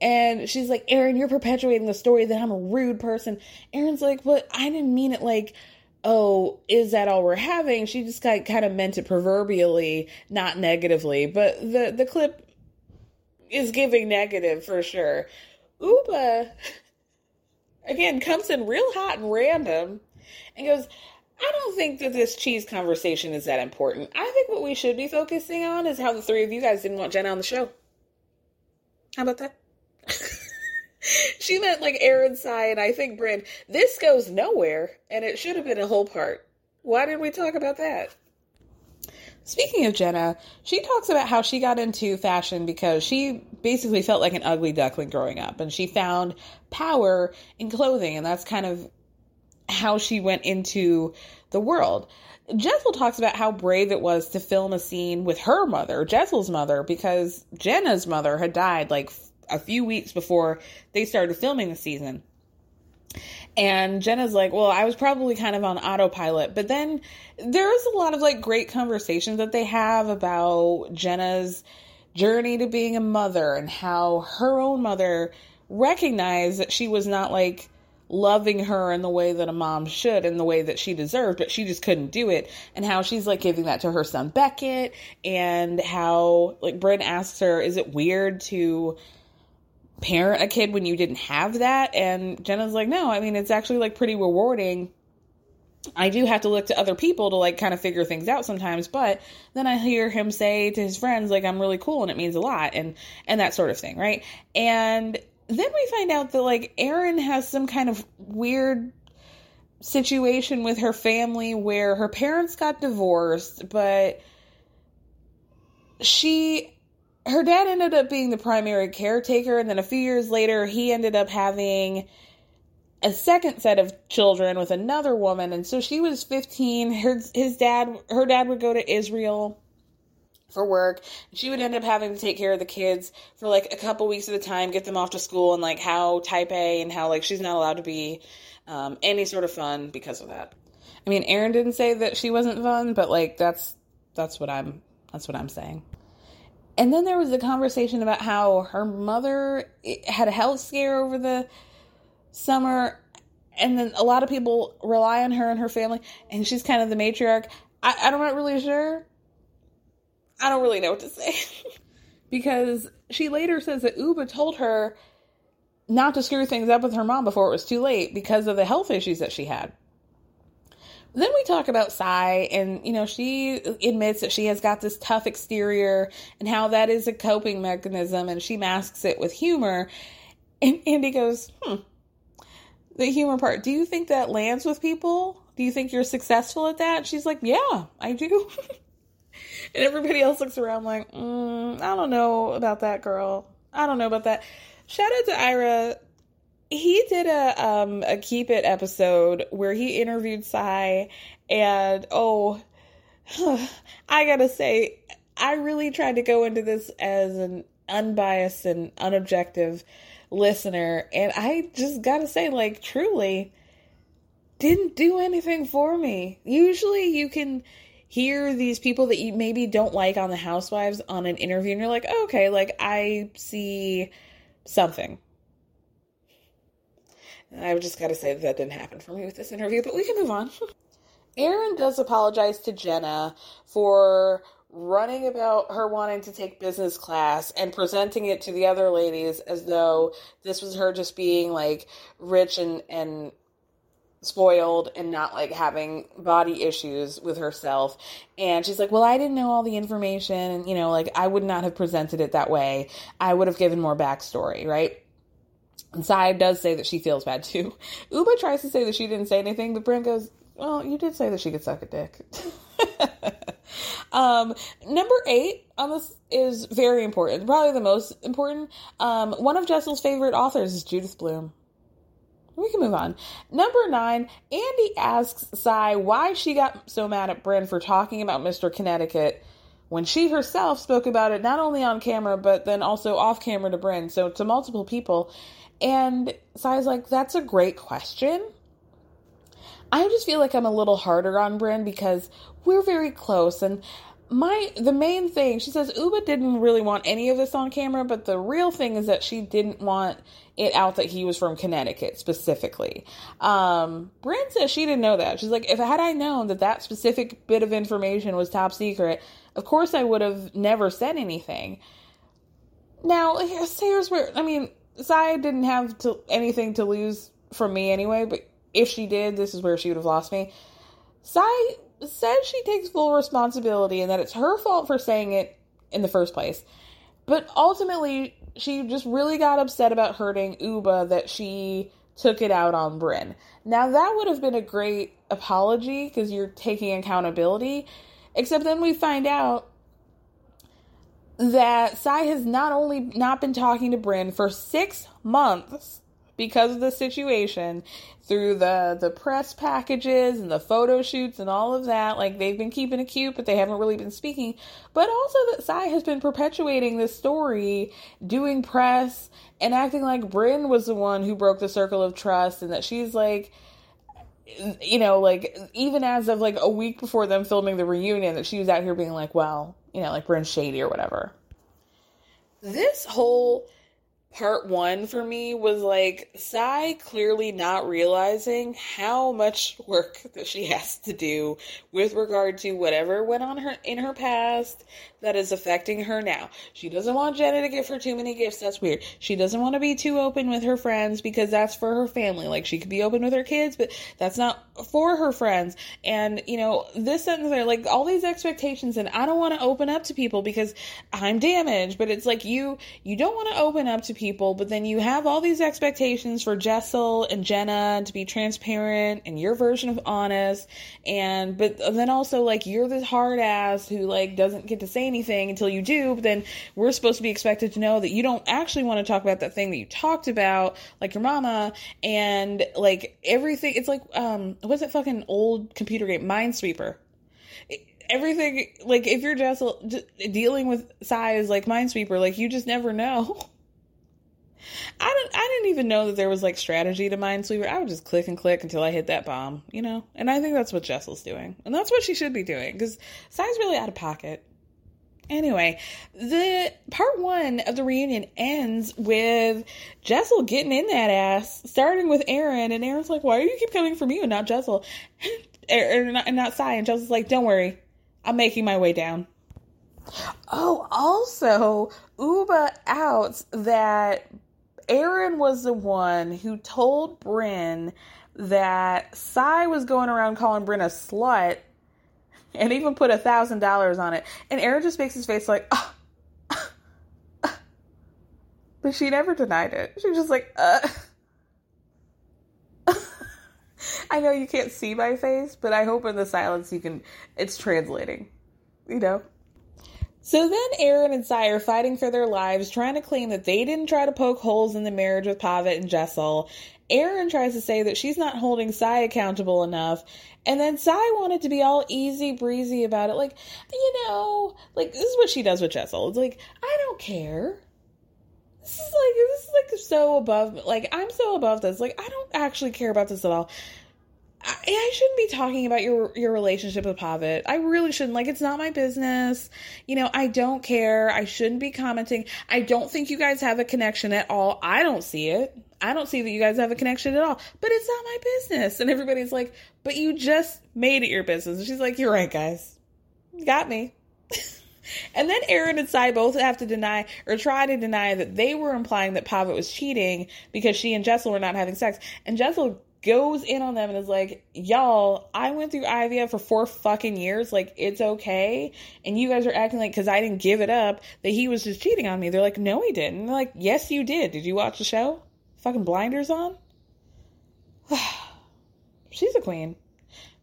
And she's like, Erin, you're perpetuating the story that I'm a rude person. Erin's like, but I didn't mean it like, oh, is that all we're having? She just kind kind of meant it proverbially, not negatively. But the, the clip is giving negative for sure. Ubah, again, comes in real hot and random and goes, I don't think that this cheese conversation is that important. I think what we should be focusing on is how the three of you guys didn't want Jenna on the show. How about that? she meant like Erin Sai and I think Brynn. This goes nowhere, and it should have been a whole part. Why didn't we talk about that? Speaking of Jenna, she talks about how she got into fashion because she basically felt like an ugly duckling growing up and she found power in clothing, and that's kind of how she went into the world. Jessel talks about how brave it was to film a scene with her mother, Jessel's mother, because Jenna's mother had died like a few weeks before they started filming the season. And Jenna's like, well, I was probably kind of on autopilot. But then there's a lot of like great conversations that they have about Jenna's journey to being a mother and how her own mother recognized that she was not like loving her in the way that a mom should in the way that she deserved but she just couldn't do it. And how she's like giving that to her son beckett and how like bryn asks her is it weird to parent a kid when you didn't have that? And jenna's like no i mean it's actually like pretty rewarding. I do have to look to other people to like kind of figure things out sometimes, but then I hear him say to his friends like I'm really cool and it means a lot and and that sort of thing, right? And then we find out that like Erin has some kind of weird situation with her family where her parents got divorced, but she her dad ended up being the primary caretaker and then a few years later he ended up having a second set of children with another woman and so she was 15 her his dad her dad would go to Israel for work. She would end up having to take care of the kids for like a couple weeks at a time, get them off to school, and like how type A and how like she's not allowed to be um, any sort of fun because of that. I mean, Erin didn't say that she wasn't fun, but like that's that's what I'm that's what I'm saying. And then there was a conversation about how her mother had a health scare over the summer, and then a lot of people rely on her and her family, and she's kind of the matriarch. I, I'm not really sure I don't really know what to say. because she later says that Ubah told her not to screw things up with her mom before it was too late because of the health issues that she had. Then we talk about Sai, and you know, she admits that she has got this tough exterior and how that is a coping mechanism, and she masks it with humor. And Andy goes, Hmm, the humor part, do you think that lands with people? Do you think you're successful at that? She's like, Yeah, I do. And everybody else looks around like, mm, I don't know about that girl. I don't know about that. Shout out to Ira. He did a um a keep it episode where he interviewed Sai and oh I gotta say, I really tried to go into this as an unbiased and unobjective listener, and I just gotta say, like, truly didn't do anything for me. Usually you can hear these people that you maybe don't like on the housewives on an interview and you're like oh, okay like i see something. I've just got to say that, that didn't happen for me with this interview but we can move on. Erin does apologize to jenna for running about her wanting to take business class and presenting it to the other ladies as though this was her just being like rich and and spoiled and not like having body issues with herself. And she's like, Well, I didn't know all the information. And, you know, like I would not have presented it that way. I would have given more backstory, right? And Sai does say that she feels bad too. Ubah tries to say that she didn't say anything, but Brent goes, Well, you did say that she could suck a dick. um, number eight on this is very important, probably the most important. Um, one of Jessel's favorite authors is Judith Blume. We can move on. Number nine, Andy asks Sai why she got so mad at Brynn for talking about Mr. Connecticut when she herself spoke about it not only on camera but then also off camera to Brynn, so to multiple people. And Sai's like, that's a great question. I just feel like I'm a little harder on Brynn because we're very close and my the main thing she says uba didn't really want any of this on camera, but the real thing is that she didn't want it out that he was from Connecticut specifically. Um, Brynn says she didn't know that. She's like, if had I known that that specific bit of information was top secret, of course I would have never said anything. Now here's, where I mean, Sai didn't have to, anything to lose from me anyway, but if she did, this is where she would have lost me. Sai says she takes full responsibility and that it's her fault for saying it in the first place. But ultimately, she just really got upset about hurting Ubah that she took it out on Brynn. Now, that would have been a great apology because you're taking accountability. Except then we find out that Sai has not only not been talking to Brynn for six months because of the situation through the the press packages and the photo shoots and all of that like they've been keeping it cute but they haven't really been speaking. But also that Sai has been perpetuating this story doing press and acting like Brynn was the one who broke the circle of trust and that she's like you know like even as of like a week before them filming the reunion that she was out here being like well you know like Brynn's shady or whatever. This whole part one for me was like Sai clearly not realizing how much work that she has to do with regard to whatever went on her in her past that is affecting her now. She doesn't want Jenna to give her too many gifts. That's weird. She doesn't want to be too open with her friends because that's for her family. Like she could be open with her kids, but that's not for her friends. And you know, this sentence there, like all these expectations, and I don't want to open up to people because I'm damaged. But it's like you you don't want to open up to people, but then you have all these expectations for Jessel and Jenna to be transparent and your version of honest. And but then also like you're this hard ass who like doesn't get to say anything until you do, but then we're supposed to be expected to know that you don't actually want to talk about that thing that you talked about, like your mama, and like everything. It's like, um, what's that fucking old computer game? Minesweeper. Everything, like, if you're just dealing with size like Minesweeper, like, you just never know. I don't I didn't even know that there was like strategy to Minesweeper. I would just click and click until I hit that bomb, you know? And I think that's what Jessel's doing. And that's what she should be doing because Sai's really out of pocket. Anyway, the part one of the reunion ends with Jessel getting in that ass, starting with Erin, and Erin's like, "Why do you keep coming for me and not Jessel, or, er, or er, not, and not Sai?" And Jessel's like, "Don't worry, I'm making my way down." Oh, also, Ubah outs that Erin was the one who told Brynn that Sai was going around calling Brynn a slut and even put a thousand dollars on it. And Erin just makes his face like, ah, but she never denied it. She was just like, uh. I know you can't see my face, but I hope in the silence you can. It's translating, you know. So then Erin and Sai are fighting for their lives, trying to claim that they didn't try to poke holes in the marriage with Pavit and Jessel. Erin tries to say that she's not holding Sai accountable enough. And then Sai wanted to be all easy breezy about it. Like, you know, like this is what she does with Jessel. It's like, I don't care. This is like this is like so above like I'm so above this. Like I don't actually care about this at all. I, I shouldn't be talking about your your relationship with Pavit. I really shouldn't. Like, it's not my business. You know, I don't care. I shouldn't be commenting. I don't think you guys have a connection at all. I don't see it. I don't see that you guys have a connection at all. But it's not my business. And everybody's like, but you just made it your business. And she's like, you're right, guys. Got me. and then Erin and Sai both have to deny or try to deny that they were implying that Pavit was cheating because she and Jessel were not having sex. And Jessel goes in on them and is like, y'all, I went through IVF for four fucking years. Like, it's okay. And you guys are acting like, because I didn't give it up, that he was just cheating on me. They're like, no, he didn't. And they're like, yes, you did. Did you watch the show? Fucking blinders on? She's a queen.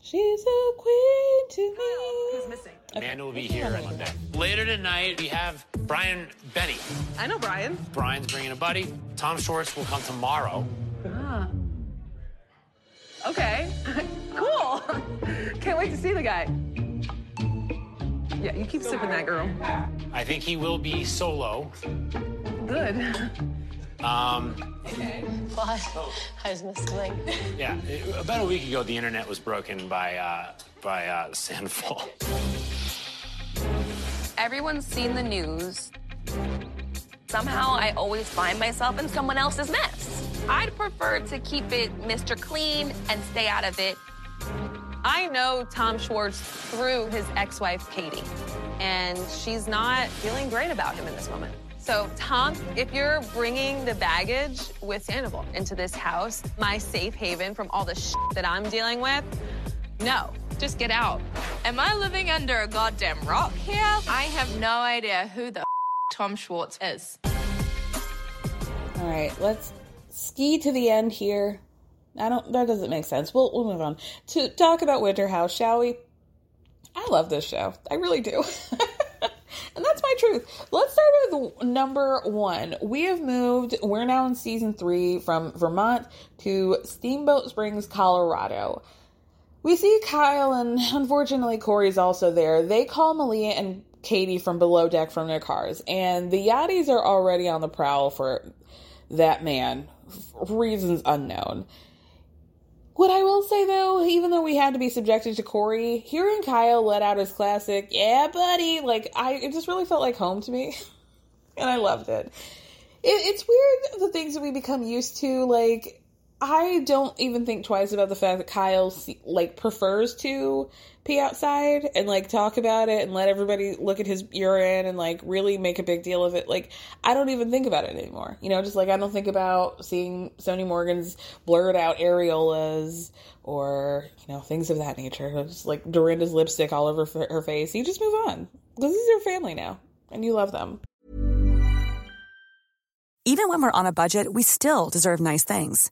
She's a queen to me. Who's missing? Okay. Amanda will be here on Monday. Later tonight, we have Brian Benni. I know Brian. Brian's bringing a buddy. Tom Schwartz will come tomorrow. Ah. Okay. cool. Can't wait to see the guy. Yeah, you keep sipping that, girl. I think he will be solo. Good. Um. Okay. What? I was listening. Yeah, about a week ago, the internet was broken by uh, by uh, Sandoval. Everyone's seen the news. Somehow, I always find myself in someone else's mess. I'd prefer to keep it Mr. Clean and stay out of it. I know Tom Schwartz through his ex-wife, Katie, and she's not feeling great about him in this moment. So, Tom, if you're bringing the baggage with Sandoval into this house, my safe haven from all the shit that I'm dealing with, no, just get out. Am I living under a goddamn rock here? I have no idea who the Tom Schwartz is. All right, let's ski to the end here. I don't. That doesn't make sense. We'll we'll move on to talk about Winter House, shall we? I love this show. I really do. and that's my truth. Let's start with number one. We have moved. We're now in season three from Vermont to Steamboat Springs, Colorado. We see Kyle and unfortunately Corey's also there. They call Malia and Katie from below deck from their cars, and the Yachties are already on the prowl for that man, reasons unknown. What I will say though, even though we had to be subjected to Corey, hearing Kyle let out his classic, yeah, buddy, like, I, it just really felt like home to me. and I loved it. it. It's weird the things that we become used to, like, I don't even think twice about the fact that Kyle like prefers to pee outside and like talk about it and let everybody look at his urine and like really make a big deal of it. Like I don't even think about it anymore. You know, just like I don't think about seeing Sonny Morgan's blurred out areolas or you know things of that nature. Just like Dorinda's lipstick all over her face. You just move on because this is your family now and you love them. Even when we're on a budget, we still deserve nice things.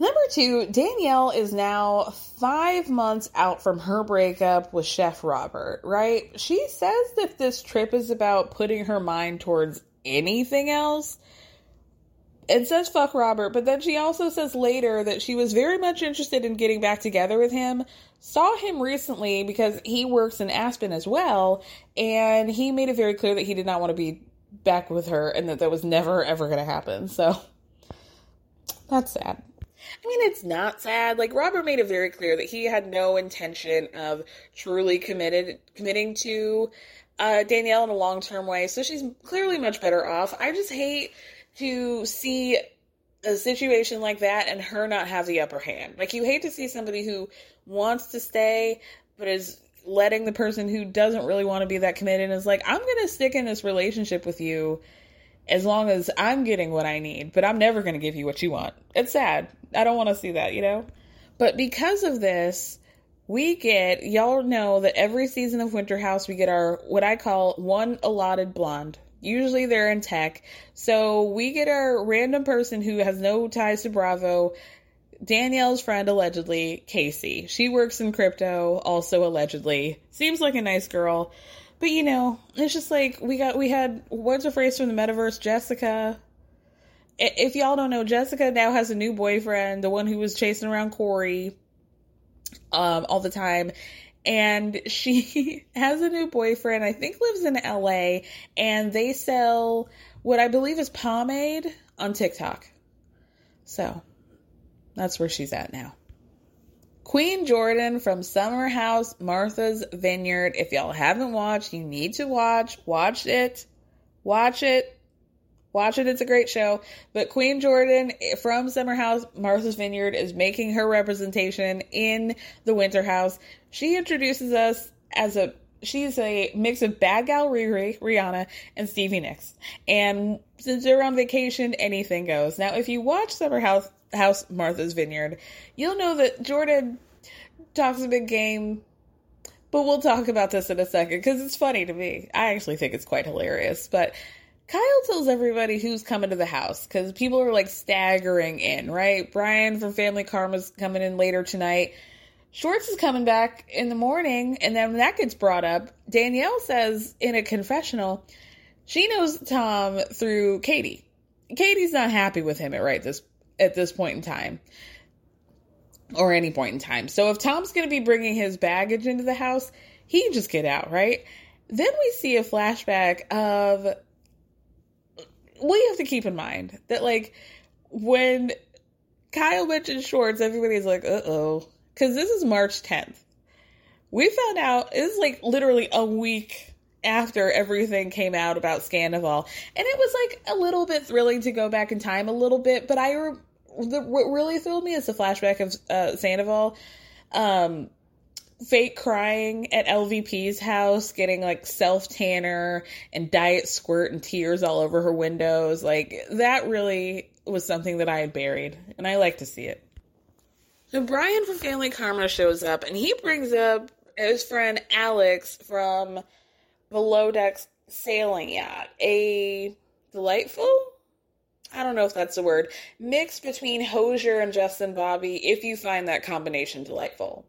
Number two, Danielle is now five months out from her breakup with Chef Robert, right? She says that this trip is about putting her mind towards anything else. It says fuck Robert, but then she also says later that she was very much interested in getting back together with him. Saw him recently because he works in Aspen as well, and he made it very clear that he did not want to be back with her and that that was never ever going to happen. So that's sad. I mean, it's not sad. Like Robert made it very clear that he had no intention of truly committed committing to uh, Danielle in a long term way. So she's clearly much better off. I just hate to see a situation like that and her not have the upper hand. Like you hate to see somebody who wants to stay but is letting the person who doesn't really want to be that committed is like, I'm gonna stick in this relationship with you as long as I'm getting what I need, but I'm never gonna give you what you want. It's sad. I don't want to see that, you know? But because of this, we get, y'all know that every season of Winter House, we get our, what I call one allotted blonde. Usually they're in tech. So we get our random person who has no ties to Bravo. Danielle's friend, allegedly, Casey. She works in crypto, also allegedly. Seems like a nice girl. But you know, it's just like we got, we had, what's her phrase from the metaverse? Jessica if y'all don't know, Jessica now has a new boyfriend, the one who was chasing around Corey um, all the time. And she has a new boyfriend, I think lives in LA, and they sell what I believe is pomade on TikTok. So that's where she's at now. Queen Jordan from Summer House Martha's Vineyard. If y'all haven't watched, you need to watch. Watch it. Watch it Watch it, it's a great show. But Queen Jordan from Summer House, Martha's Vineyard, is making her representation in the Winter House. She introduces us as a she's a mix of Bad Gal Riri, Rihanna, and Stevie Nicks. And since they're on vacation, anything goes. Now, if you watch Summer House, House Martha's Vineyard, you'll know that Jordan talks a big game, But we'll talk about this in a second because it's funny to me. I actually think it's quite hilarious. But Kyle tells everybody who's coming to the house because people are like staggering in, right? Brian from Family Karma's coming in later tonight. Schwartz is coming back in the morning, and then when that gets brought up, Danielle says in a confessional she knows Tom through Katie. Katie's not happy with him at right this at this point in time, or any point in time. So if Tom's going to be bringing his baggage into the house, he can just get out, right? Then we see a flashback of. We have to keep in mind that like when Kyle mentioned Schwartz, everybody's like, uh oh because this is March 10th. We found out it was like literally a week after everything came out about Scandoval, and it was like a little bit thrilling to go back in time a little bit. But I, the, what really thrilled me is the flashback of uh, Sandoval, um, fake crying at LVP's house, getting like self tanner and diet squirt and tears all over her windows. Like that really was something that I had buried, and I like to see it. So Brian from Family Karma shows up and he brings up his friend Alex from Below Decks Sailing Yacht. A delightful, I don't know if that's the word, mix between Hozier and Justin Bobby, if you find that combination delightful.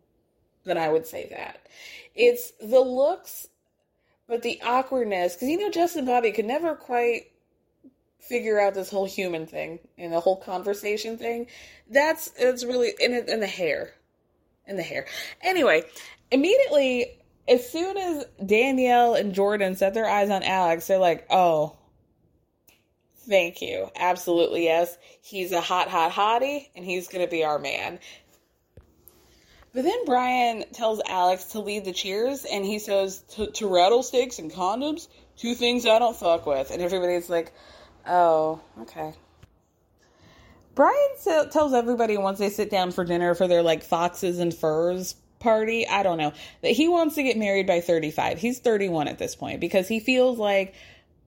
Then I would say that. It's the looks, but the awkwardness, because you know Justin Bobby could never quite figure out this whole human thing and the whole conversation thing. That's it's really in in the hair. In the hair. Anyway, immediately as soon as Danielle and Jordan set their eyes on Alex, they're like, "Oh, thank you, absolutely yes. He's a hot, hot hottie, and he's gonna be our man." But then Brian tells Alex to lead the cheers, and he says to, to rattlesnakes and condoms, two things I don't fuck with, and everybody's like, Oh, okay. Brian tells everybody once they sit down for dinner for their like foxes and furs party, I don't know, that he wants to get married by 35. He's 31 at this point because he feels like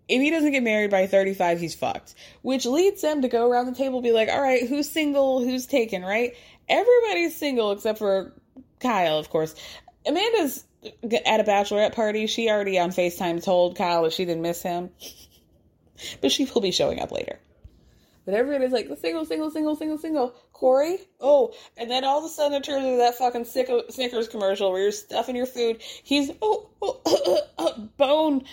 if he doesn't get married by 35, he's fucked. Which leads them to go around the table be like, all right, who's single, who's taken, right? Everybody's single except for Kyle, of course. Amanda's at a bachelorette party. She already on FaceTime told Kyle that she didn't miss him but she will be showing up later. But everybody's like, the single, single, single, single, single. Corey? Oh, and then all of a sudden it turns into that fucking Snickers commercial where you're stuffing your food. He's, oh, oh a bone,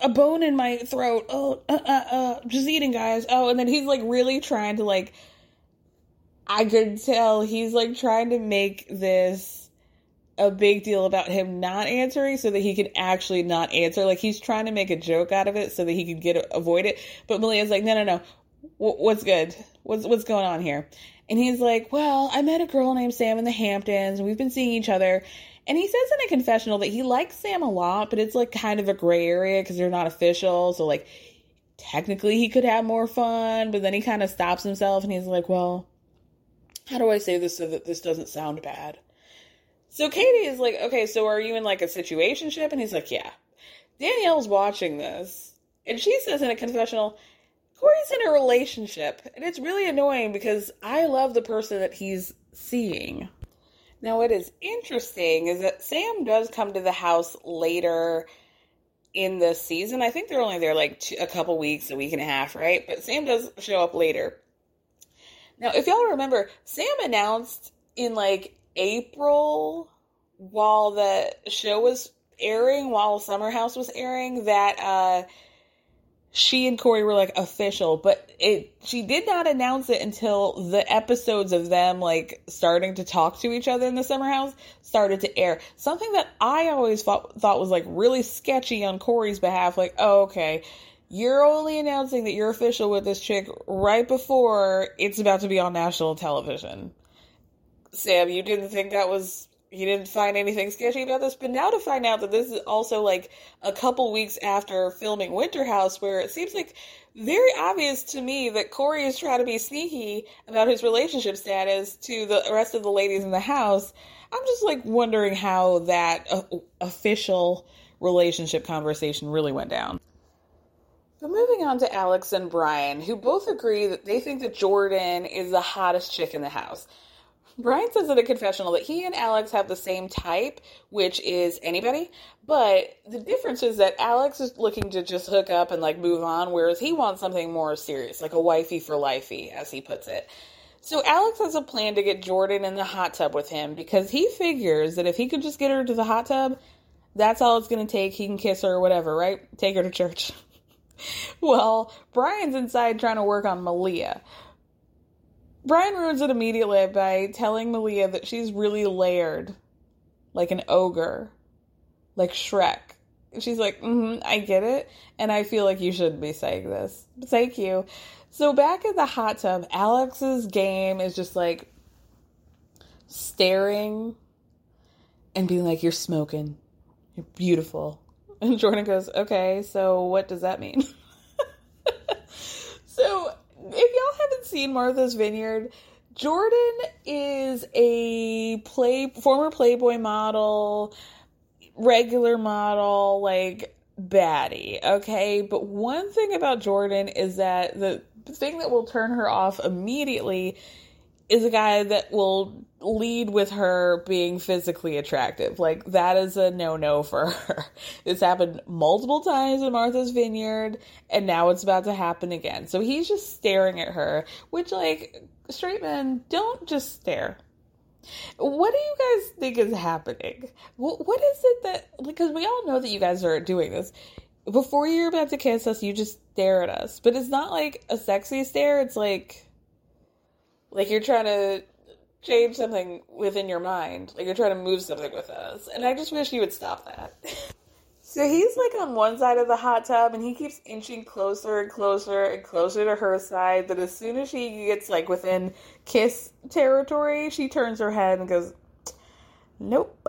a bone in my throat. Oh, uh, uh, uh, just eating, guys. Oh, and then he's like really trying to like, I could tell he's like trying to make this a big deal about him not answering so that he can actually not answer. Like he's trying to make a joke out of it so that he can get avoid it. But Malia's like, no, no, no. What's good? What's what's going on here? And he's like, well, I met a girl named Sam in the Hamptons, and we've been seeing each other. And he says in a confessional that he likes Sam a lot, but it's like kind of a gray area because they're not official. So like, technically he could have more fun, but then he kind of stops himself and he's like, well, how do I say this so that this doesn't sound bad? So Katie is like, okay, so are you in like a situationship? And he's like, yeah. Danielle's watching this, and she says in a confessional, Corey's in a relationship, and it's really annoying because I love the person that he's seeing. Now, what is interesting is that Sam does come to the house later in the season. I think they're only there like two, a couple weeks, a week and a half, right? But Sam does show up later. Now, if y'all remember, Sam announced in like April while the show was airing, while Summer House was airing, that uh, she and Corey were like official, but it she did not announce it until the episodes of them like starting to talk to each other in the Summer House started to air. Something that I always thought thought was like really sketchy on Corey's behalf, like, oh, okay. You're only announcing that you're official with this chick right before it's about to be on national television. Sam, you didn't think that was you didn't find anything sketchy about this, but now to find out that this is also like a couple weeks after filming Winter House, where it seems like very obvious to me that Corey is trying to be sneaky about his relationship status to the rest of the ladies in the house. I'm just like wondering how that uh, official relationship conversation really went down. So moving on to Alex and Brian, who both agree that they think that Jordan is the hottest chick in the house Brian says in a confessional that he and Alex have the same type, which is anybody. But the difference is that Alex is looking to just hook up and like move on, whereas he wants something more serious, like a wifey for lifey, as he puts it. So Alex has a plan to get Jordan in the hot tub with him because he figures that if he could just get her to the hot tub, that's all it's going to take. He can kiss her or whatever, right? Take her to church. well, Brian's inside trying to work on Malia. Brian ruins it immediately by telling Malia that she's really layered, like an ogre, like Shrek. She's like, mm-hmm, I get it, and I feel like you shouldn't be saying this. Thank you. So back in the hot tub, Alex's game is just like staring and being like, You're smoking. You're beautiful. And Jordan goes, Okay, so what does that mean? so seen Martha's Vineyard, Jordan is a play former Playboy model, regular model, like baddie, okay? But one thing about Jordan is that the thing that will turn her off immediately is a guy that will lead with her being physically attractive. Like that is a no-no for her. This happened multiple times in Martha's Vineyard and now it's about to happen again. So he's just staring at her, which like straight men don't just stare. What do you guys think is happening? What, what is it that because we all know that you guys are doing this. Before you're about to kiss us, you just stare at us. But it's not like a sexy stare, it's like like you're trying to change something within your mind. Like you're trying to move something with us. And I just wish you would stop that. so he's like on one side of the hot tub and he keeps inching closer and closer and closer to her side. That as soon as she gets like within kiss territory, she turns her head and goes, Nope.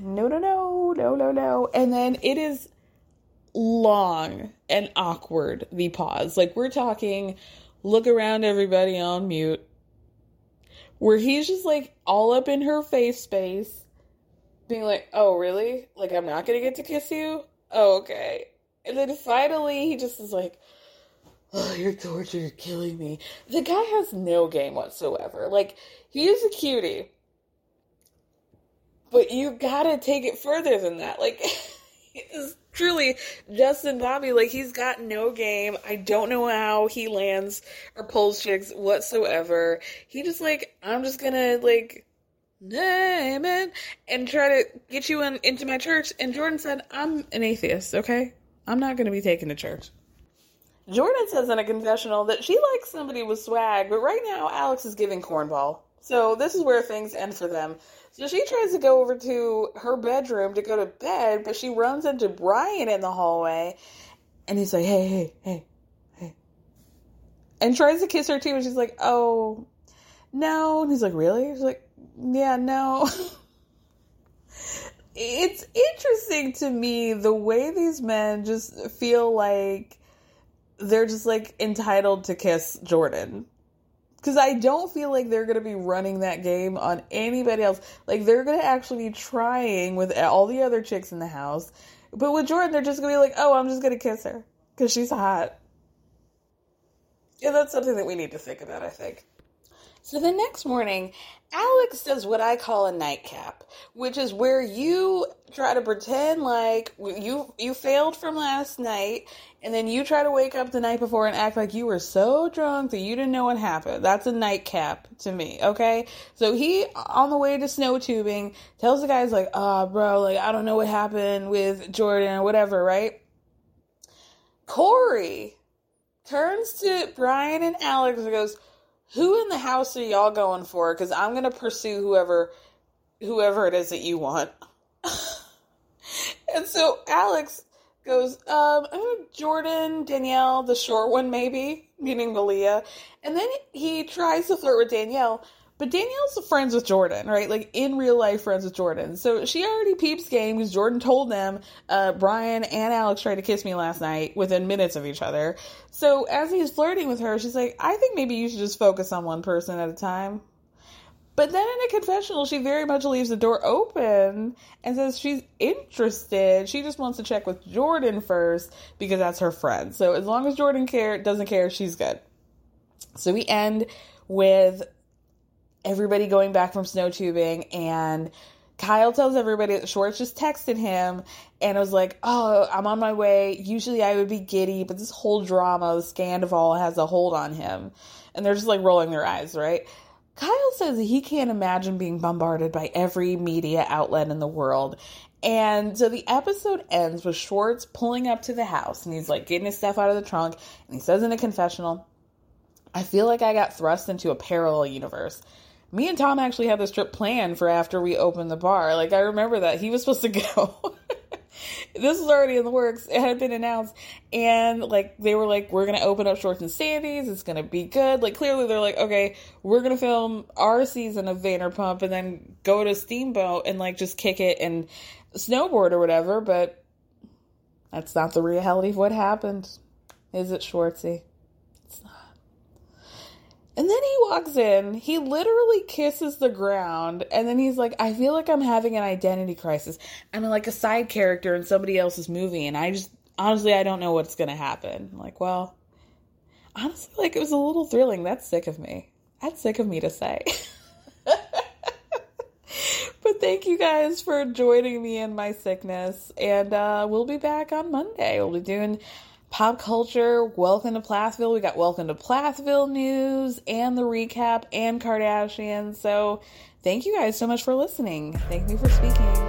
No, no, no, no, no, no. And then it is long and awkward, the pause. Like we're talking look around everybody on mute where he's just like all up in her face space, being like, "Oh, really? Like I'm not gonna get to kiss you? Oh, okay." And then finally, he just is like, "Oh, you're torture, you're killing me." The guy has no game whatsoever. Like he is a cutie, but you gotta take it further than that. Like. is truly Justin Bobby. Like he's got no game. I don't know how he lands or pulls chicks whatsoever. He just like I'm just gonna like name it and try to get you in, into my church. And Jordan said I'm an atheist. Okay, I'm not gonna be taken to church. Jordan says in a confessional that she likes somebody with swag, but right now Alex is giving cornball. So this is where things end for them. So she tries to go over to her bedroom to go to bed, but she runs into Brian in the hallway, and he's like, "Hey, hey, hey, hey," and tries to kiss her too, and she's like, "Oh, no," and he's like, "Really?" She's like, "Yeah, no." it's interesting to me the way these men just feel like they're just like entitled to kiss Jordan because I don't feel like they're going to be running that game on anybody else. Like they're going to actually be trying with all the other chicks in the house. But with Jordan, they're just going to be like, oh, I'm just going to kiss her because she's hot. Yeah, that's something that we need to think about, I think. So the next morning, Alex does what I call a nightcap, which is where you try to pretend like you you failed from last night and then you try to wake up the night before and act like you were so drunk that you didn't know what happened. That's a nightcap to me, okay? So he, on the way to snow tubing, tells the guys, like, oh, bro, like, I don't know what happened with Jordan or whatever, right? Corey turns to Brian and Alex and goes, who in the house are y'all going for? Because I'm going to pursue whoever, whoever it is that you want. and so Alex goes, um, I heard Jordan, Danielle, the short one, maybe, meaning Malia. And then he tries to flirt with Danielle, but Danielle's friends with Jordan, right? Like in real life, friends with Jordan. So she already peeps game because Jordan told them, uh, Brian and Alex tried to kiss me last night within minutes of each other. So as he's flirting with her, she's like, I think maybe you should just focus on one person at a time. But then in a confessional, she very much leaves the door open and says she's interested. She just wants to check with Jordan first because that's her friend. So as long as Jordan care doesn't care, she's good. So we end with everybody going back from snow tubing and Kyle tells everybody that Schwartz just texted him and was like, Oh, I'm on my way. Usually I would be giddy, but this whole drama, the Scandoval has a hold on him. And they're just like rolling their eyes, right? Kyle says he can't imagine being bombarded by every media outlet in the world. And so the episode ends with Schwartz pulling up to the house and he's like getting his stuff out of the trunk and he says in a confessional, I feel like I got thrust into a parallel universe me and Tom actually had this trip planned for after we opened the bar. Like I remember that he was supposed to go. this was already in the works. It had been announced, and like they were like, "We're gonna open up Schwartz and Sandy's. It's gonna be good." Like clearly, they're like, "Okay, we're gonna film our season of Vanderpump and then go to Steamboat and like just kick it and snowboard or whatever." But that's not the reality of what happened, is it, Schwartzy? And then he walks in, he literally kisses the ground, and then he's like, I feel like I'm having an identity crisis. I'm like a side character in somebody else's movie, and I just, honestly, I don't know what's going to happen. I'm like, well, honestly, like, it was a little thrilling. That's sick of me. That's sick of me to say. but thank you guys for joining me in my sickness, and uh, we'll be back on Monday. We'll be doing pop culture, welcome to Plathville. We got welcome to Plathville news and the recap and Kardashians. So thank you guys so much for listening. Thank you for speaking.